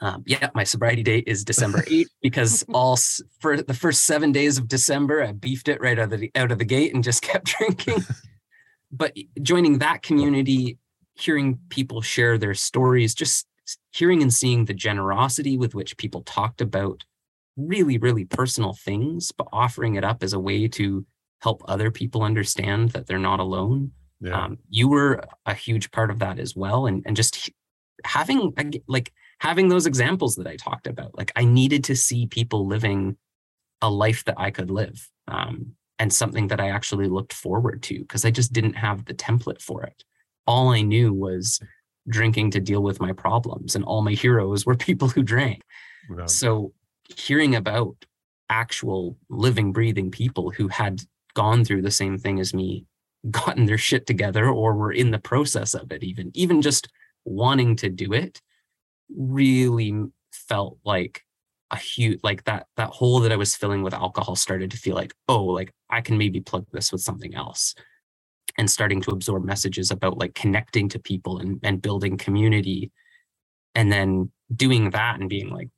Speaker 2: Um, yeah, my sobriety date is December 8th because all for the first seven days of December, I beefed it right out of the out of the gate and just kept drinking. but joining that community, hearing people share their stories, just hearing and seeing the generosity with which people talked about really, really personal things, but offering it up as a way to help other people understand that they're not alone.
Speaker 1: yeah.
Speaker 2: Um, you were a huge part of that as well. And, and just having like having those examples that I talked about, like I needed to see people living a life that I could live um, and something that I actually looked forward to because I just didn't have the template for it. All I knew was drinking to deal with my problems, and all my heroes were people who drank.
Speaker 1: Yeah.
Speaker 2: So hearing about actual living, breathing people who had gone through the same thing as me, gotten their shit together, or were in the process of it, even, even just wanting to do it, really felt like a huge like that that hole that I was filling with alcohol started to feel like, oh, like I can maybe plug this with something else. And starting to absorb messages about like connecting to people and, and building community. And then doing that and being like,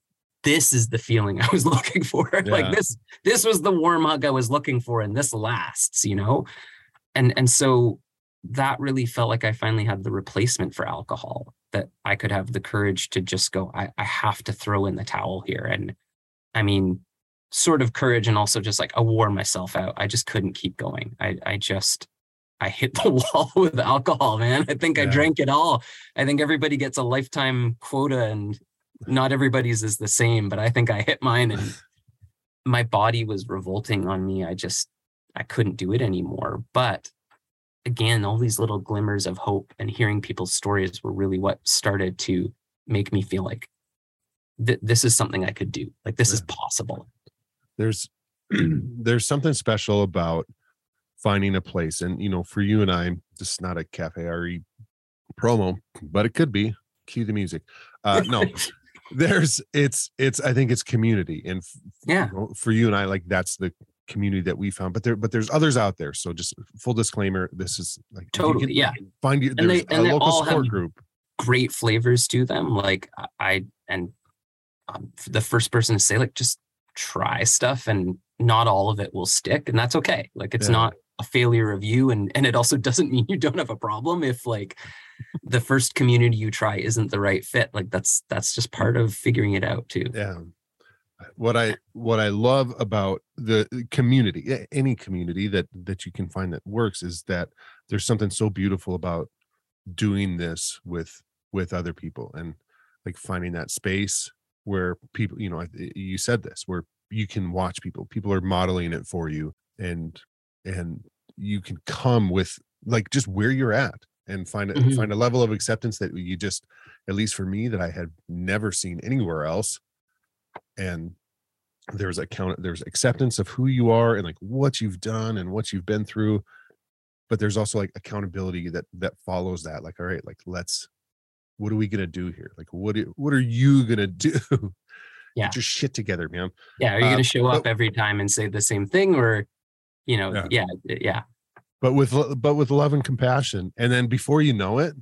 Speaker 2: this is the feeling I was looking for.
Speaker 1: Yeah.
Speaker 2: like this, this was the warm hug I was looking for, and this lasts, you know? And and so that really felt like I finally had the replacement for alcohol, that I could have the courage to just go, I, I have to throw in the towel here. And I mean, sort of courage and also just like I wore myself out. I just couldn't keep going. I I just I hit the wall with alcohol, man. I think I drank it all. I think everybody gets a lifetime quota and not everybody's is the same, but I think I hit mine and my body was revolting on me. I just I couldn't do it anymore. But again, all these little glimmers of hope and hearing people's stories were really what started to make me feel like th- this is something I could do. Like this is possible.
Speaker 1: there's there's something special about finding a place and you know for you and i this is not a cafe re promo but it could be cue the music uh no there's it's it's i think it's community and f-
Speaker 2: Yeah.
Speaker 1: you know, for you and i like that's the community that we found but there but there's others out there so just full disclaimer this is like if you
Speaker 2: Totally,
Speaker 1: can
Speaker 2: yeah.
Speaker 1: find you
Speaker 2: And
Speaker 1: there's
Speaker 2: they-
Speaker 1: a local
Speaker 2: all
Speaker 1: support
Speaker 2: have-
Speaker 1: group
Speaker 2: great flavors to them. Like I- I and um, the first person to say like just try stuff and not all of it will stick and that's okay. Like it's
Speaker 1: Yeah.
Speaker 2: not a failure of you and and it also doesn't mean you don't have a problem if like the first community you try isn't the right fit. Like that's that's just part of figuring it out too.
Speaker 1: yeah what i what i love about the community any community that that you can find that works is that there's something so beautiful about doing this with with other people and like finding that space where people you know you said this where you can watch people people are modeling it for you and and you can come with like just where you're at and find a,
Speaker 2: Mhm.
Speaker 1: find a level of acceptance that you just at least for me that I had never seen anywhere else and there's account there's acceptance of who you are and like what you've done and what you've been through but there's also like accountability that that follows that like all right like let's what are we gonna do here like what what are you gonna do
Speaker 2: Yeah.
Speaker 1: get your shit together man
Speaker 2: Yeah. Are you
Speaker 1: Uh,
Speaker 2: gonna show
Speaker 1: but-
Speaker 2: up every time and say the same thing or you know,
Speaker 1: Yeah.
Speaker 2: yeah, yeah.
Speaker 1: but with but with love and compassion and then before you know it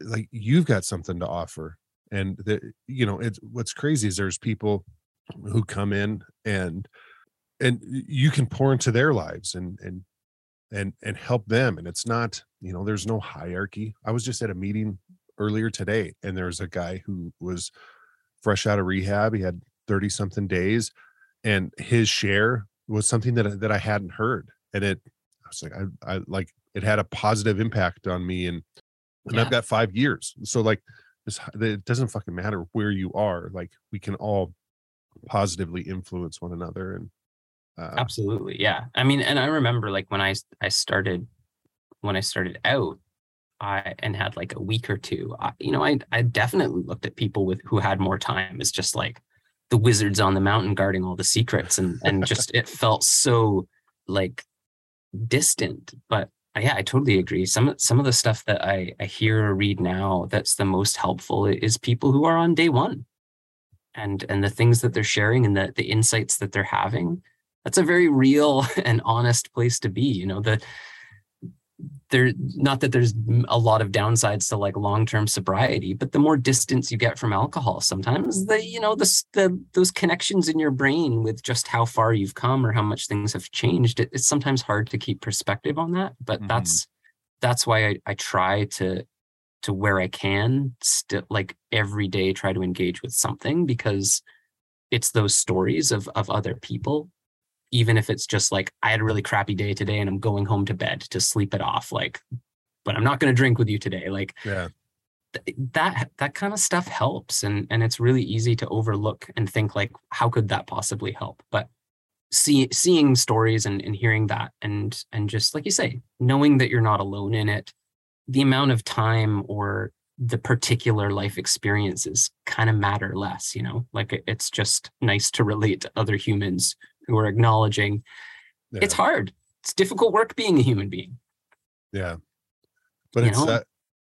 Speaker 1: like you've got something to offer and the, you know it's what's crazy is there's people who come in and and you can pour into their lives and and and and help them and it's not you know there's no hierarchy. I was just at a meeting earlier today and there's a guy who was fresh out of rehab. He had 30 something days and his share was something that I- that i hadn't heard and it i was like i, I like it had a positive impact on me and and
Speaker 2: Yeah.
Speaker 1: i've got five years. So like it doesn't fucking matter where you are like we can all positively influence one another and uh,
Speaker 2: absolutely yeah. I mean and i remember like when i i started when i started out i and had like a week or two I, you know i i definitely looked at people with who had more time as just like the wizards on the mountain guarding all the secrets and and just it felt so like distant but yeah i totally agree. Some some of the stuff that i i hear or read now that's the most helpful is people who are on day one. And and the things that they're sharing and the the insights that they're having that's a very real and honest place to be you know the there not that there's a lot of downsides to like long-term sobriety but the more distance you get from alcohol sometimes the you know the, the those connections in your brain with just how far you've come or how much things have changed it, it's sometimes hard to keep perspective on that but
Speaker 1: Mhm.
Speaker 2: that's that's why I, I try to to where i can still like every day try to engage with something because it's those stories of of other people even if it's just like I had a really crappy day today and I'm going home to bed to sleep it off like but I'm not going to drink with you today like
Speaker 1: yeah.
Speaker 2: th- that that kind of stuff helps and and it's really easy to overlook and think like how could that possibly help? But see, seeing stories and, and hearing that and and just like you say knowing that you're not alone in it the amount of time or the particular life experiences kind of matter less you know? Like it- it's just nice to relate to other humans who are acknowledging it's hard. It's difficult work being a human being.
Speaker 1: Yeah. But
Speaker 2: you
Speaker 1: it's
Speaker 2: know?
Speaker 1: uh,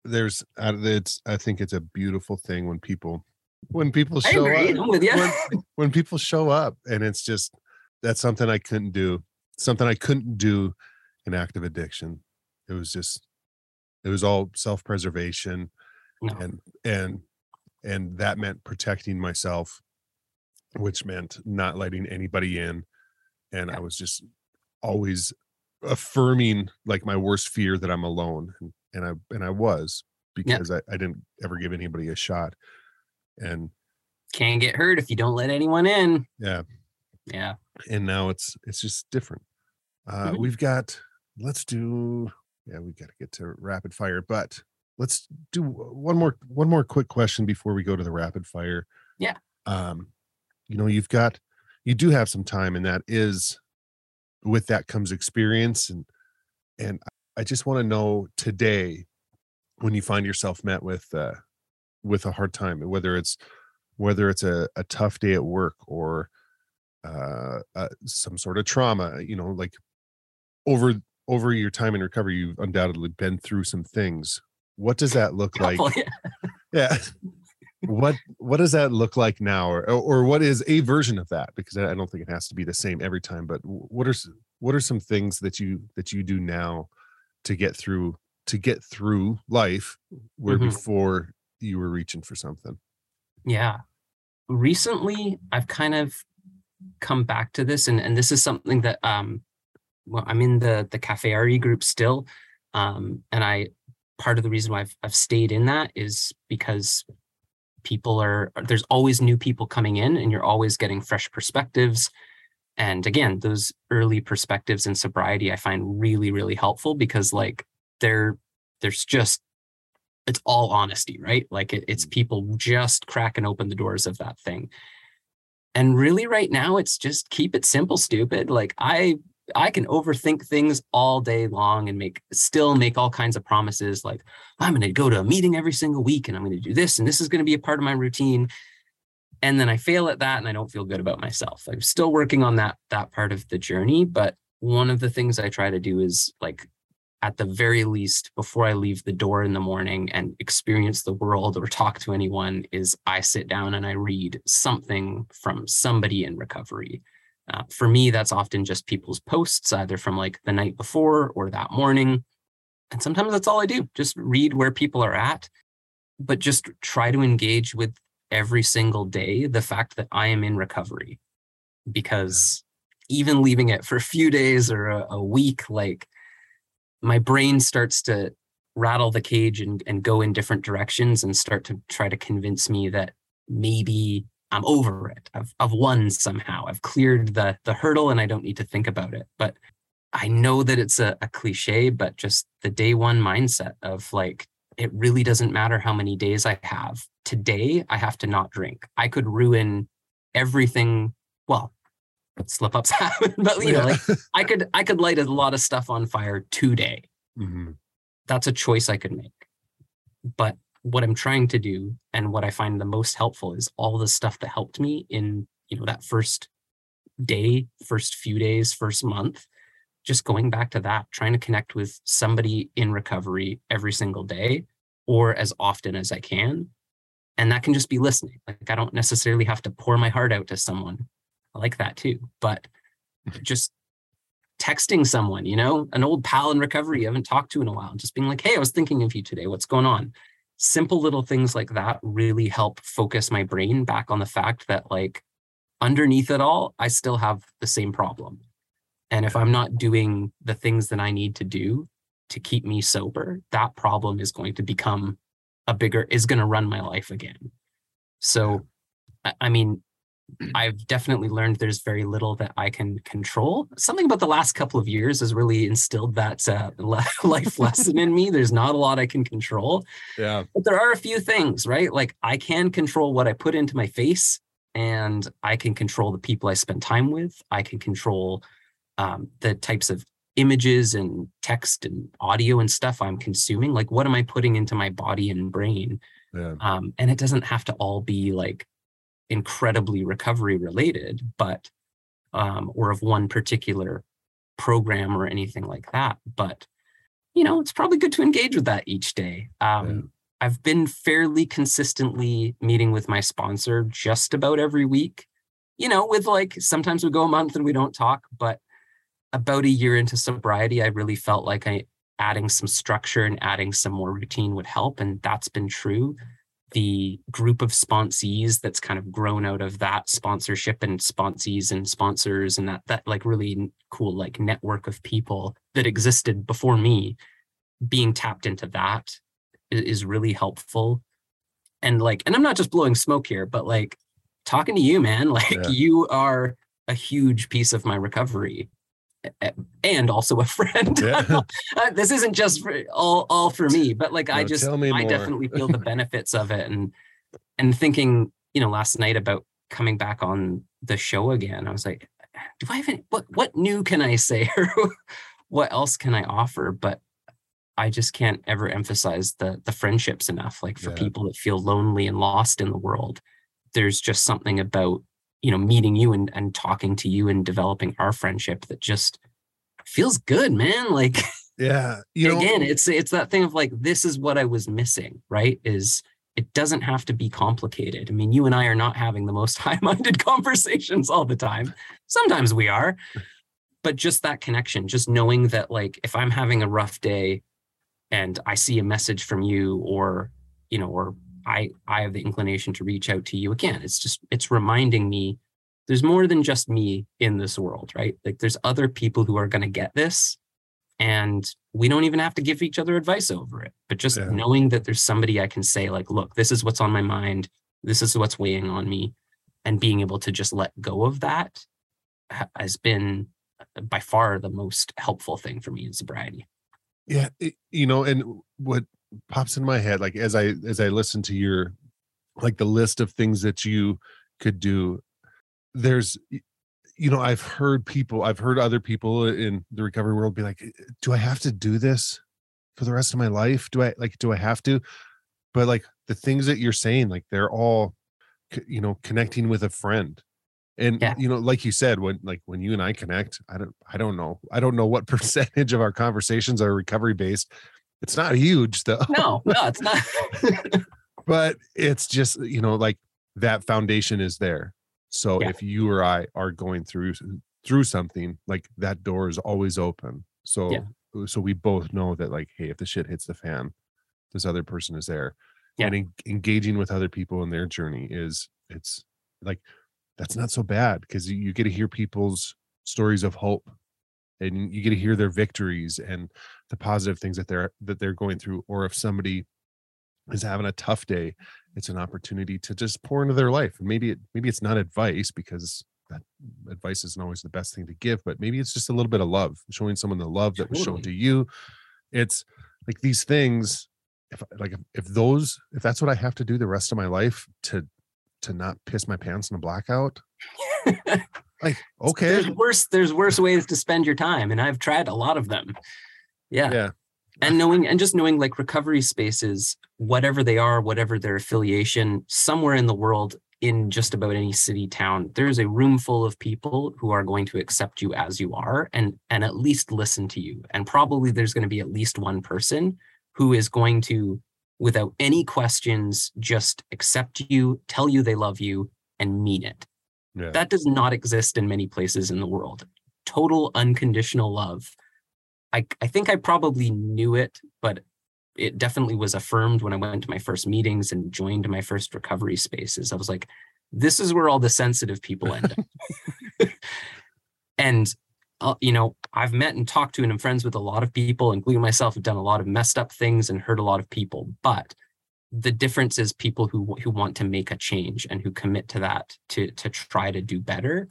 Speaker 1: there's uh, it's i think it's a beautiful thing when people when people show up when, when people show up and it's just that's something i couldn't do something i couldn't do in active addiction. It was just it was all self-preservation
Speaker 2: No.
Speaker 1: and and and that meant protecting myself which meant not letting anybody in and i was just always affirming like my worst fear that i'm alone and, and i and i was
Speaker 2: Yeah.
Speaker 1: because I, I didn't ever give anybody a shot and
Speaker 2: can't get hurt if you don't let anyone in
Speaker 1: yeah
Speaker 2: yeah
Speaker 1: and now it's it's just different uh
Speaker 2: Mhm.
Speaker 1: we've got let's do yeah we got to get to rapid fire but let's do one more one more quick question before we go to the rapid fire
Speaker 2: Yeah.
Speaker 1: um you know you've got you do have some time and that is with that comes experience and and i just want to know today when you find yourself met with uh with a hard time whether it's whether it's a, a tough day at work or uh, uh some sort of trauma you know like over over your time in recovery you've undoubtedly been through some things. What does that look like?
Speaker 2: Couple, yeah.
Speaker 1: yeah what what does that look like now or or what is a version of that because i don't think it has to be the same every time but what are what are some things that you that you do now to get through to get through life where
Speaker 2: Mhm.
Speaker 1: before you were reaching for something
Speaker 2: Yeah. Recently, I've kind of come back to this, and, and this is something that um, well, I'm in the the Cafe group still, um, and I part of the reason why I've I've stayed in that is because people are there's always new people coming in, and you're always getting fresh perspectives. And again, those early perspectives in sobriety, I find really really helpful because like there there's just it's all honesty, right? Like it, it's mm-hmm. people just cracking open the doors of that thing. And really right now it's just keep it simple, stupid. Like I I can overthink things all day long and make still make all kinds of promises like I'm going to go to a meeting every single week and I'm going to do this and this is going to be a part of my routine. And then I fail at that and I don't feel good about myself. I'm still working on that that part of the journey, but one of the things I try to do is like at the very least before I leave the door in the morning and experience the world or talk to anyone is I sit down and I read something from somebody in recovery. Uh, for me, that's often just people's posts, either from like the night before or that morning. And sometimes that's all I do, just read where people are at, but just try to engage with every single day the fact that I am in recovery because even leaving it for a few days or a, a week, like my brain starts to rattle the cage and, and go in different directions and start to try to convince me that maybe I'm over it. I've, I've won somehow. I've cleared the, the hurdle and I don't need to think about it. But I know that it's a, a cliche, but just the day one mindset of like, it really doesn't matter how many days I have. Today, I have to not drink. I could ruin everything. Well, slip ups happen, but you know, like I could I could light a lot of stuff on fire today.
Speaker 1: Mhm.
Speaker 2: That's a choice I could make. But what I'm trying to do and what I find the most helpful is all the stuff that helped me in, you know, that first day, first few days, first month. Just going back to that, trying to connect with somebody in recovery every single day or as often as I can. And that can just be listening. Like I don't necessarily have to pour my heart out to someone. I like that too. But just texting someone, you know, an old pal in recovery you haven't talked to in a while, just being like, hey, I was thinking of you today. What's going on? Simple little things like that really help focus my brain back on the fact that, like, underneath it all, I still have the same problem. And if I'm not doing the things that I need to do to keep me sober, that problem is going to become a bigger, is going to run my life again. So, I- mean, I've definitely learned there's very little that I can control. Something about the last couple of years has really instilled that uh, life lesson in me. There's not a lot I can control,
Speaker 1: Yeah.
Speaker 2: but there are a few things, right? Like I can control what I put into my face, and I can control the people I spend time with. I can control um, the types of images and text and audio and stuff I'm consuming. Like, what am I putting into my body and brain?
Speaker 1: Yeah.
Speaker 2: um, and it doesn't have to all be like incredibly recovery related but um, or of one particular program or anything like that. But you know it's probably good to engage with that each day. Um,
Speaker 1: Yeah.
Speaker 2: i've been fairly consistently meeting with my sponsor just about every week you know with like sometimes we go a month and we don't talk but about a year into sobriety i really felt like i adding some structure and adding some more routine would help and that's been true the group of sponsees that's kind of grown out of that sponsorship and sponsees and sponsors and that that like really cool like network of people that existed before me being tapped into that is really helpful and like and i'm not just blowing smoke here but like talking to you man like
Speaker 1: Yeah.
Speaker 2: you are a huge piece of my recovery and also a friend
Speaker 1: Yeah.
Speaker 2: Uh, this isn't just for all all for me but like i just i
Speaker 1: more.
Speaker 2: definitely feel the benefits of it and and thinking you know last night about coming back on the show again i was like do i even what what new can i say or what else can i offer but i just can't ever emphasize the the friendships enough like for
Speaker 1: Yeah.
Speaker 2: people that feel lonely and lost in the world there's just something about you know meeting you and and talking to you and developing our friendship that just feels good man like
Speaker 1: Yeah. You know,
Speaker 2: again it's it's that thing of like this is what i was missing right is it doesn't have to be complicated i mean you and i are not having the most high-minded conversations all the time sometimes we are but just that connection just knowing that like if i'm having a rough day and i see a message from you or you know or i i have the inclination to reach out to you again. It's just it's reminding me there's more than just me in this world right? Like there's other people who are going to get this and we don't even have to give each other advice over it. But just
Speaker 1: Yeah.
Speaker 2: knowing that there's somebody i can say like look this is what's on my mind. This is what's weighing on me. And being able to just let go of that has been uh, by far the most helpful thing for me in sobriety.
Speaker 1: Yeah it- you know and what pops in my head like as i as i listen to your like the list of things that you could do there's you know i've heard people i've heard other people in the recovery world be like "Eh, do i have to do this for the rest of my life? Do i like do i have to? But like the things that you're saying like they're all you know connecting with a friend. And
Speaker 2: Yeah.
Speaker 1: you know like you said when like when you and i connect i don't i don't know i don't know what percentage of our conversations are recovery based it's not huge though
Speaker 2: no no it's not
Speaker 1: but it's just you know like that foundation is there so
Speaker 2: Yeah.
Speaker 1: if you or i are going through through something like that door is always open so
Speaker 2: Yeah.
Speaker 1: so we both know that like hey if the shit hits the fan this other person is there
Speaker 2: Yeah.
Speaker 1: and en- engaging with other people in their journey is it's like that's not so bad because you, you get to hear people's stories of hope and you get to hear their victories and the positive things that they're that they're going through or if somebody is having a tough day it's an opportunity to just pour into their life. And maybe it maybe it's not advice because that advice isn't always the best thing to give but maybe it's just a little bit of love showing someone the love that was shown to you. It's like these things if like if, if those if that's what i have to do the rest of my life to to not piss my pants in a blackout like okay
Speaker 2: There's worse. There's worse ways to spend your time, and I've tried a lot of them. Yeah.
Speaker 1: yeah
Speaker 2: and knowing and just knowing like recovery spaces whatever they are whatever their affiliation somewhere in the world in just about any city town there's a room full of people who are going to accept you as you are and and at least listen to you and probably there's going to be at least one person who is going to without any questions just accept you tell you they love you and mean it
Speaker 1: yeah
Speaker 2: that does not exist in many places in the world total unconditional love I, I think I probably knew it, but it definitely was affirmed when I went to my first meetings and joined my first recovery spaces. I was like, this is where all the sensitive people end up. and, uh, you know, I've met and talked to and I'm friends with a lot of people, including myself, have done a lot of messed up things and hurt a lot of people. But the difference is people who who want to make a change and who commit to that to to try to do better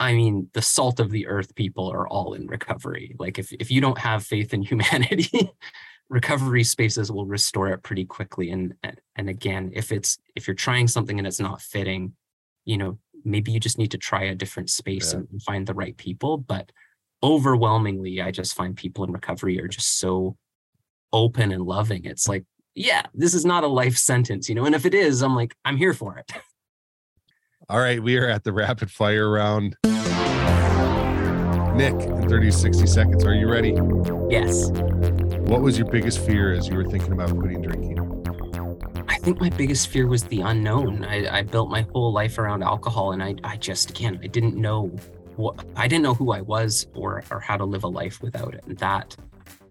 Speaker 2: I mean, the salt of the earth people are all in recovery. Like if if you don't have faith in humanity, recovery spaces will restore it pretty quickly. And and- again, if it's if you're trying something and it's not fitting, you know, maybe you just need to try a different space
Speaker 1: Yeah.
Speaker 2: and find the right people. But overwhelmingly, I just find people in recovery are just so open and loving. It's like, yeah, this is not a life sentence, you know. And if it is, I'm like, I'm here for it.
Speaker 1: All right, we are at the rapid fire round. Nick, in 30 to 60 seconds, are you ready?
Speaker 2: yes.
Speaker 1: What was your biggest fear as you were thinking about quitting drinking?
Speaker 2: I think my biggest fear was the unknown. I, I built my whole life around alcohol, and I, I just again, I didn't know what I didn't know who I was or or how to live a life without it, and that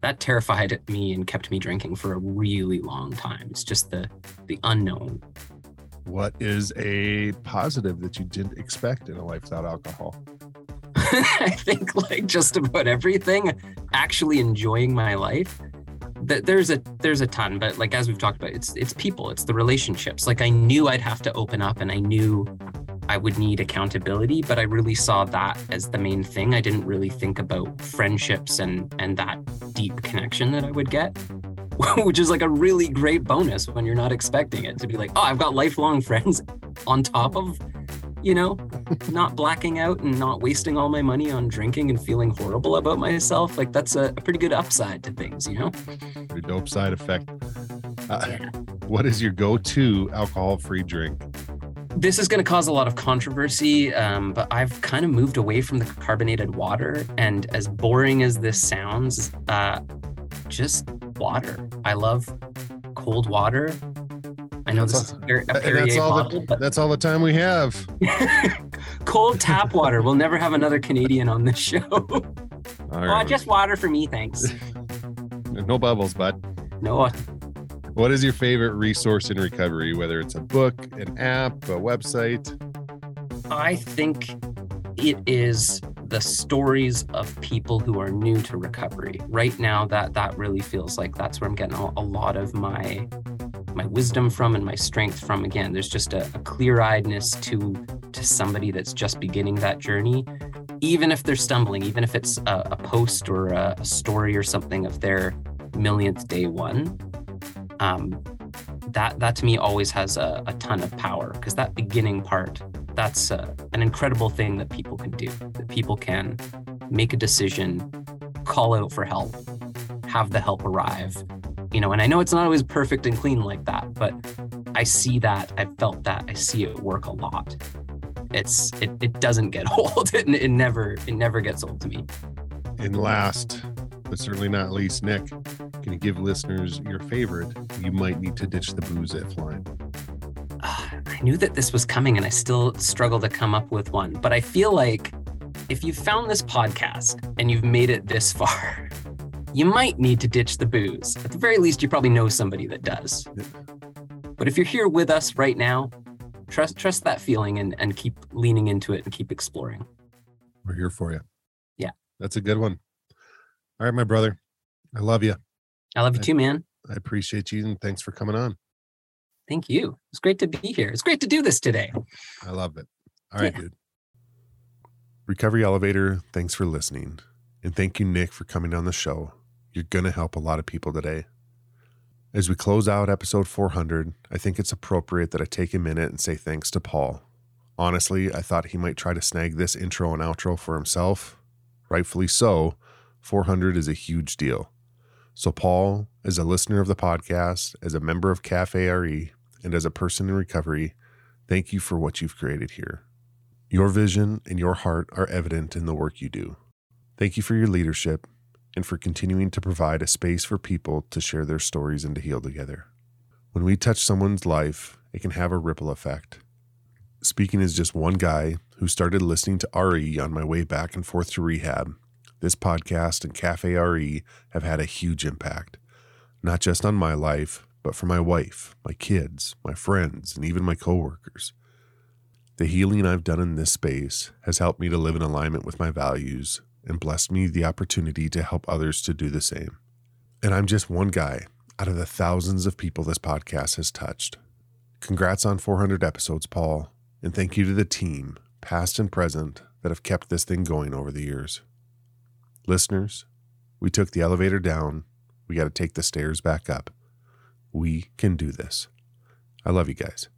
Speaker 2: that terrified me and kept me drinking for a really long time. It's just the the unknown.
Speaker 1: What is a positive that you didn't expect in a life without alcohol?
Speaker 2: I think like just about everything, actually enjoying my life. That there's a there's a ton, but like as we've talked about, it's it's people, it's the relationships. Like I knew I'd have to open up, and I knew I would need accountability, but I really saw that as the main thing. I didn't really think about friendships and and that deep connection that I would get, which is like a really great bonus when you're not expecting it to be like, oh, I've got lifelong friends on top of, you know, not blacking out and not wasting all my money on drinking and feeling horrible about myself. Like that's a, a pretty good upside to things, you know?
Speaker 1: Your dope side effect. Uh, what is your go-to alcohol-free drink?
Speaker 2: This is going to cause a lot of controversy, um, but I've kind of moved away from the carbonated water. And as boring as this sounds, uh, just water. I love cold water. I know this is a, Perrier- a
Speaker 1: That's
Speaker 2: Perrier
Speaker 1: all
Speaker 2: bottle,
Speaker 1: the,
Speaker 2: but
Speaker 1: that's all the time we have.
Speaker 2: cold tap water. We'll never have another Canadian on this show.
Speaker 1: All
Speaker 2: oh, just water for me, thanks.
Speaker 1: no bubbles, bud.
Speaker 2: No,
Speaker 1: What is your favorite resource in recovery, whether it's a book, an app, a website?
Speaker 2: I think it is the stories of people who are new to recovery. Right now, that that really feels like that's where I'm getting a, a lot of my my wisdom from and my strength from. Again, there's just a, a clear-eyedness to to somebody that's just beginning that journey. Even if they're stumbling, even if it's a, a post or a, a story or something of their millionth day one, um, that that to me always has a, a ton of power because that beginning part that's uh, an incredible thing that people can do that people can make a decision call out for help have the help arrive you know and i know it's not always perfect and clean like that but i see that i've felt that i see it work a lot. It's it, it doesn't get old it, it never it never gets old to me.
Speaker 1: And last, but certainly not least, Nick, can you give listeners your favorite? You might need to ditch the booze if line.
Speaker 2: Ah, I knew that this was coming and I still struggle to come up with one. But I feel like if you found this podcast and you've made it this far, you might need to ditch the booze. At the very least, you probably know somebody that does. But if you're here with us right now, trust trust that feeling and and keep leaning into it and keep exploring.
Speaker 1: We're here for you.
Speaker 2: Yeah.
Speaker 1: That's a good one. All right, my brother. I love you.
Speaker 2: I love you
Speaker 1: Right.
Speaker 2: too, man.
Speaker 1: I appreciate you and thanks for coming on.
Speaker 2: Thank you. It's great to be here. It's great to do this today.
Speaker 1: I love it. All right,
Speaker 2: Yeah.
Speaker 1: dude. Recovery Elevator, thanks for listening. And thank you, Nick, for coming on the show. You're going to help a lot of people today. As we close out episode 400, I think it's appropriate that I take a minute and say thanks to Paul. Honestly, I thought he might try to snag this intro and outro for himself. Rightfully so. 400 is a huge deal. So, Paul, as a listener of the podcast, as a member of Cafe RE, and as a person in recovery, thank you for what you've created here. Your vision and your heart are evident in the work you do. Thank you for your leadership and for continuing to provide a space for people to share their stories and to heal together. When we touch someone's life, it can have a ripple effect. Speaking as just one guy who started listening to RE on my way back and forth to rehab, this podcast and Cafe RE have had a huge impact, not just on my life, but for my wife, my kids, my friends, and even my coworkers. The healing I've done in this space has helped me to live in alignment with my values and blessed me the opportunity to help others to do the same. And I'm just one guy out of the thousands of people this podcast has touched. Congrats on 400 episodes, Paul, and thank you to the team, past and present, that have kept this thing going over the years. Listeners, we took the elevator down. We got to take the stairs back up. We can do this. I love you guys.